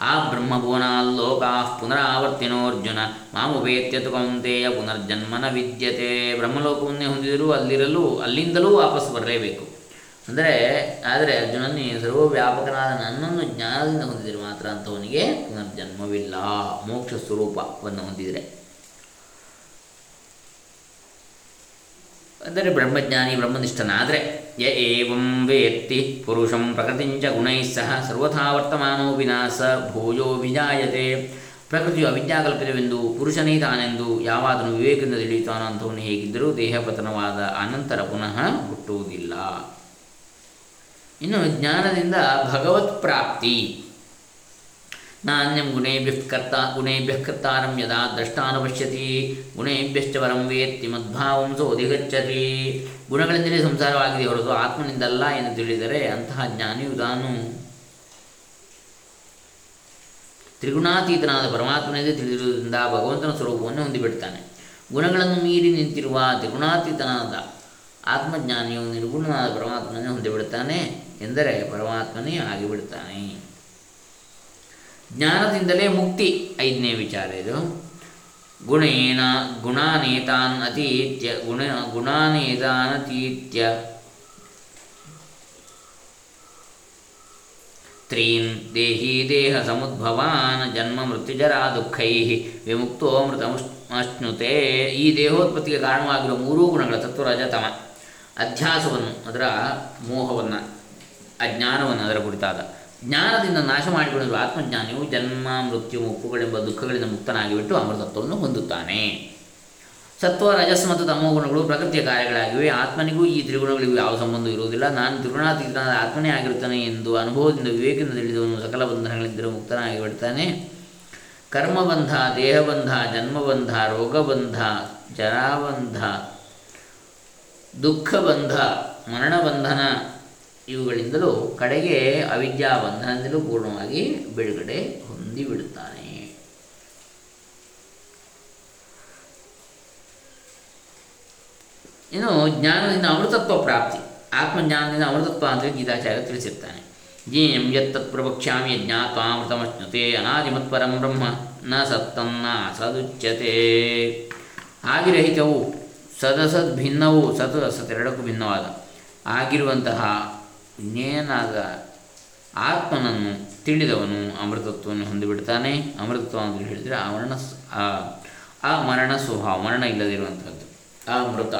ಆ ಬ್ರಹ್ಮಭುವನಾಲ್ಲೋಕಾ ಪುನರಾವರ್ತಿನೋರ್ಜುನ ಮಾಮುಪೇತ್ಯತು ಕೌಂತೆಯ ಪುನರ್ಜನ್ಮನ ವಿದ್ಯತೆ. ಬ್ರಹ್ಮಲೋಕವನ್ನೇ ಹೊಂದಿದರೂ ಅಲ್ಲಿರಲು, ಅಲ್ಲಿಂದಲೂ ವಾಪಸ್ ಬರಲೇಬೇಕು ಅಂದರೆ, ಆದರೆ ಸರ್ವ ಸರ್ವವ್ಯಾಪಕನಾದ ನನ್ನನ್ನು ಜ್ಞಾನದಿಂದ ಹೊಂದಿದರೆ ಮಾತ್ರ ಅಂತವನಿಗೆ ಪುನರ್ಜನ್ಮವಿಲ್ಲ, ಮೋಕ್ಷ ಸ್ವರೂಪವನ್ನು ಹೊಂದಿದರೆ. ಅಂದರೆ ಬ್ರಹ್ಮಜ್ಞಾನಿ ಬ್ರಹ್ಮನಿಷ್ಠನಾದರೆ, ಯ ಏವಂ ವೇತ್ತಿ ಪುರುಷಂ ಪ್ರಕೃತಿಂಚ ಗುಣೈ ಸಹ ಸರ್ವಥಾ ವಿನಾಶ, ಭೋಜೋ ವಿಜಾಯತೆ. ಪ್ರಕೃತಿಯು ಅವಿದ್ಯಾಕಲ್ಪಿತವೆಂದು, ಪುರುಷನೇ ತಾನೆಂದು ಯಾವಾದನು ವಿವೇಕದಿಂದ ತಿಳಿಯುತ್ತಾನೋ ಅಂಥವನು ಹೇಗಿದ್ದರೂ ದೇಹಪತನವಾದ ಅನಂತರ ಪುನಃ ಹುಟ್ಟುವುದಿಲ್ಲ. ಇನ್ನು ಜ್ಞಾನದಿಂದ ಭಗವತ್ ಪ್ರಾಪ್ತಿ. ನಾನ್ಯಂ ಗುಣೇಭ್ಯ ಕರ್ತ, ಗುಣೇಭ್ಯ ಕರ್ತಾರಂ ಯದಾ ದ್ರಷ್ಟಾನುಪಶ್ಯತಿ, ಗುಣೇಭ್ಯಶ್ಚ ವರಂ ವೇತ್ತಿ ಮದ್ಭಾವಂ ಅಧಿಗಚ್ಚತಿ ಗುಣಗಳಿಂದಲೇ ಸಂಸಾರವಾಗಿದೆ ಹೊರತು ಆತ್ಮನಿಂದಲ್ಲ ಎಂದು ತಿಳಿದರೆ ಅಂತಹ ಜ್ಞಾನಿಯು ತಾನು ತ್ರಿಗುಣಾತೀತನಾದ ಪರಮಾತ್ಮನಿಂದ ತಿಳಿದಿರುವುದರಿಂದ ಭಗವಂತನ ಸ್ವರೂಪವನ್ನು ಹೊಂದಿಬಿಡ್ತಾನೆ. ಗುಣಗಳನ್ನು ಮೀರಿ ನಿಂತಿರುವ ತ್ರಿಗುಣಾತೀತನಾದ ಆತ್ಮಜ್ಞಾನಿಯು ನಿರ್ಗುಣನಾದ ಪರಮಾತ್ಮನೇ ಹೊಂದಿಬಿಡುತ್ತಾನೆ ಎಂದರೆ ಪರಮಾತ್ಮನೇ ಆಗಿಬಿಡ್ತಾನೆ ಜ್ಞಾನದಿಂದಲೇ ಮುಕ್ತಿ ಐದನೇ ವಿಚಾರ ಇದು. ಗುಣೇನ ಗುಣಾನೇತಾನ್ ಅತೀತ್ಯ, ಗುಣ ಗುಣಾನೇತಾನತೀತ್ಯ ತ್ರೀನ್ ದೇಹಿ ದೇಹ ಸಮುದ್ಭವಾನ್ ಜನ್ಮ ಮೃತ್ಯುಜರ ದುಃಖೈ ವಿಮುಕ್ತೋ ಮೃತಮಶ್ನುತೆ ಈ ದೇಹೋತ್ಪತ್ತಿಗೆ ಕಾರಣವಾಗಿರುವ ಮೂರೂ ಗುಣಗಳ ತತ್ವರಜತಮ ಅಧ್ಯಾಸವನ್ನು, ಅದರ ಮೋಹವನ್ನು, ಅಜ್ಞಾನವನ್ನು ಅದರ ಕುರಿತಾದ. ಜ್ಞಾನದಿಂದ ನಾಶ ಮಾಡಿಕೊಂಡಿರುವ ಆತ್ಮಜ್ಞಾನಿಯು ಜನ್ಮ, ಮೃತ್ಯು ಮುಪ್ಪುಗಳೆಂಬ ದುಃಖಗಳಿಂದ ಮುಕ್ತನಾಗಿಬಿಟ್ಟು ಅಮೃತತ್ವವನ್ನು ಹೊಂದುತ್ತಾನೆ. ಸತ್ವ, ರಜಸ್ ಮತ್ತು ತಮೋ ಗುಣಗಳು ಪ್ರಕೃತಿಯ ಕಾರ್ಯಗಳಾಗಿವೆ. ಆತ್ಮನಿಗೂ ಈ ತ್ರಿಗುಣಗಳಿಗೂ ಯಾವ ಸಂಬಂಧ ಇರುವುದಿಲ್ಲ. ನಾನು ತ್ರಿಗುಣಾತೀತನಾದ ಆತ್ಮನೇ ಆಗಿರುತ್ತಾನೆ ಎಂದು ಅನುಭವದಿಂದ ವಿವೇಕದಿಂದ ತಿಳಿದವನು ಸಕಲ ಬಂಧನಗಳಿದ್ದರೂ ಮುಕ್ತನಾಗಿ ಬಿಡ್ತಾನೆ ಕರ್ಮಬಂಧ, ದೇಹಬಂಧ, ಜನ್ಮಬಂಧ, ರೋಗಬಂಧ, ಜರಾಬಂಧ ದುಃಖಬಂಧ, ಮರಣಬಂಧನ ಇವುಗಳಿಂದಲೂ ಕಡೆಗೆ ಅವಿದ್ಯಾ ಬಂಧನದಿಂದಲೂ ಪೂರ್ಣವಾಗಿ ಬಿಡುಗಡೆ ಹೊಂದಿಬಿಡುತ್ತಾನೆ. ಇನ್ನು ಜ್ಞಾನದಿಂದ ಅಮೃತತ್ವ ಪ್ರಾಪ್ತಿ. ಆತ್ಮಜ್ಞಾನದಿಂದ ಅಮೃತತ್ವ ಅಂದರೆ ಗೀತಾಚಾರ್ಯ ತಿಳಿಸಿರ್ತಾನೆ. ಜೀಂ ಯತ್ತತ್ ಪ್ರವಕ್ಷ್ಯಾಮಿ ಜ್ಞಾತ್ವಾಮೃತಮಶ್ನುತೆ ಅನಾದಿಮತ್ಪರಂ ಬ್ರಹ್ಮ ನ ಸತ್ತನ್ನ ಸದುಚ್ಯತೆ. ಆಗಿರಹಿತವು ಸದಸದ್ ಭಿನ್ನವು ಸತ್ ಅಸತ್ ಎರಡಕ್ಕೂ ಭಿನ್ನವಾದ. ಆಗಿರುವಂತಹ ಇನ್ನೇನಾದ ಆತ್ಮನನ್ನು ತಿಳಿದವನು ಅಮೃತತ್ವವನ್ನು ಹೊಂದಿಬಿಡ್ತಾನೆ. ಅಮೃತತ್ವ ಅಂತ ಹೇಳಿದರೆ ಆ ಮರಣ ಆ ಮರಣ ಸ್ವಭಾವ, ಮರಣ ಇಲ್ಲದಿರುವಂಥದ್ದು ಆ ಮೃತ.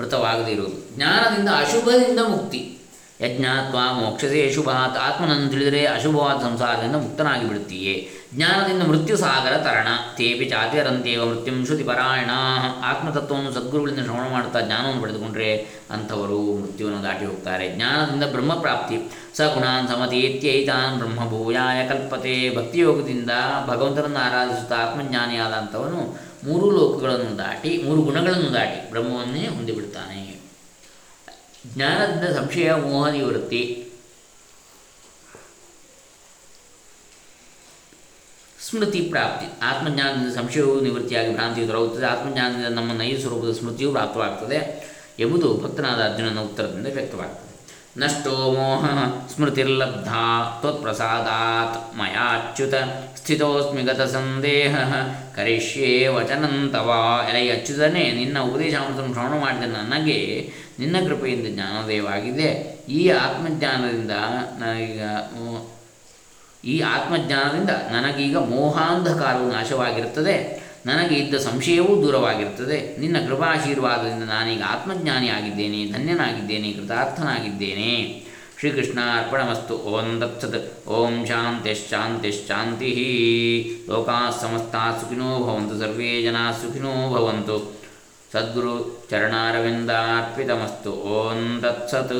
ಮೃತವಾಗದೇ ಇರುವುದು. ಜ್ಞಾನದಿಂದ ಅಶುಭದಿಂದ ಮುಕ್ತಿ. ಯಜ್ಞಾತ್ವ ಮೋಕ್ಷಸೇ ಶುಭಾತ್ ಆತ್ಮನನ್ನು ತಿಳಿದರೆ ಅಶುಭವಾದ ಸಂಸಾರದಿಂದ ಮುಕ್ತನಾಗಿ ಬಿಡುತ್ತೀಯೇ ಜ್ಞಾನದಿಂದ ಮೃತ್ಯು ಸಾಗರ ತರಣ. ತೇಪಿ ಚಾತಿಯರಂತೇವ ಮೃತ್ಯುಂ ಶ್ರುತಿ ಪರಾಯಣ. ಆತ್ಮತತ್ವವನ್ನು ಸದ್ಗುರುಗಳಿಂದ ಶ್ರವಣ ಮಾಡುತ್ತಾ ಜ್ಞಾನವನ್ನು ಪಡೆದುಕೊಂಡ್ರೆ ಅಂಥವರು ಮೃತ್ಯುವನ್ನು ದಾಟಿ ಹೋಗ್ತಾರೆ. ಜ್ಞಾನದಿಂದ ಬ್ರಹ್ಮಪ್ರಾಪ್ತಿ ಸಗುಣಾನ್ ಸಮತೀತ್ಯೈತಾನ್ ಬ್ರಹ್ಮಭೂಯಾಯ ಕಲ್ಪತೆ. ಭಕ್ತಿಯೋಗದಿಂದ ಭಗವಂತನನ್ನು ಆರಾಧಿಸುತ್ತಾ ಆತ್ಮಜ್ಞಾನಿಯಾದಂಥವನು ಮೂರು ಲೋಕಗಳನ್ನು ದಾಟಿ, ಮೂರು ಗುಣಗಳನ್ನು ದಾಟಿ ಬ್ರಹ್ಮವನ್ನೇ ಹೊಂದಿಬಿಡ್ತಾನೆ. ಜ್ಞಾನದಿಂದ ಸಂಶಯ ಮೋಹ ನಿವೃತ್ತಿ ಸ್ಮೃತಿ ಪ್ರಾಪ್ತಿ ಆತ್ಮಜ್ಞಾನದಿಂದ ಸಂಶಯವು ನಿವೃತ್ತಿಯಾಗಿ ಭ್ರಾಂತಿಯು ದೊರಕುತ್ತದೆ ಆತ್ಮಜ್ಞಾನದಿಂದ ನಮ್ಮ ನೈಜ ಸ್ವರೂಪದ ಸ್ಮೃತಿಯು ಪ್ರಾಪ್ತವಾಗ್ತದೆ ಎಂಬುದು ಭಕ್ತನಾದ ಅರ್ಜುನನ ಉತ್ತರದಿಂದ ವ್ಯಕ್ತವಾಗ್ತದೆ ನಷ್ಟೋ ಮೋಹ ಸ್ಮೃತಿರ್ಲಬ್ಧ ತ್ವತ್ಪ್ರಸಾದಾತ್ ಮಯಾಚ್ಯುತ ಸ್ಥಿತೋಸ್ಮಿ ಗತ ಸಂದೇಹ ಕರಿಷ್ಯೇ ವಚನಂತವ ಎಲೈ ಅಚ್ಯುತನೇ ನಿನ್ನ ಉಪದೇಶಾಮೃತವನ್ನು ಶ್ರವಣ ಮಾಡಿದ ನನಗೆ ನಿನ್ನ ಕೃಪೆಯಿಂದ ಜ್ಞಾನೋದಯವಾಗಿದೆ. ಈ ಆತ್ಮಜ್ಞಾನದಿಂದ ನನಗೀಗ ಈ ಆತ್ಮಜ್ಞಾನದಿಂದ ನನಗೀಗ ಮೋಹಾಂಧಕಾರವು ನಾಶವಾಗಿರುತ್ತದೆ. ನನಗೆ ಇದ್ದ ಸಂಶಯವೂ ದೂರವಾಗಿರುತ್ತದೆ. ನಿನ್ನ ಕೃಪಾಶೀರ್ವಾದದಿಂದ ನಾನೀಗ ಆತ್ಮಜ್ಞಾನಿಯಾಗಿದ್ದೇನೆ, ಧನ್ಯನಾಗಿದ್ದೇನೆ, ಕೃತಾರ್ಥನಾಗಿದ್ದೇನೆ. ಶ್ರೀಕೃಷ್ಣ ಅರ್ಪಣಮಸ್ತು ಓಂ ದತ್ಸತ್. ಓಂ ಶಾಂತಿಶ್ಶಾಂತಿಶ್ಶಾಂತಿ ಲೋಕಾ ಸಮಸ್ತಾ ಸುಖಿನೋ ಭವಂತು. ಸರ್ವೇ ಜನ ಸುಖಿನೋ ಭವಂತು. ಸದ್ಗುರು ಚರಣಾರವಿಂದಾರ್ಪಿತಮಸ್ತು ಓಂ ತತ್ಸತ್.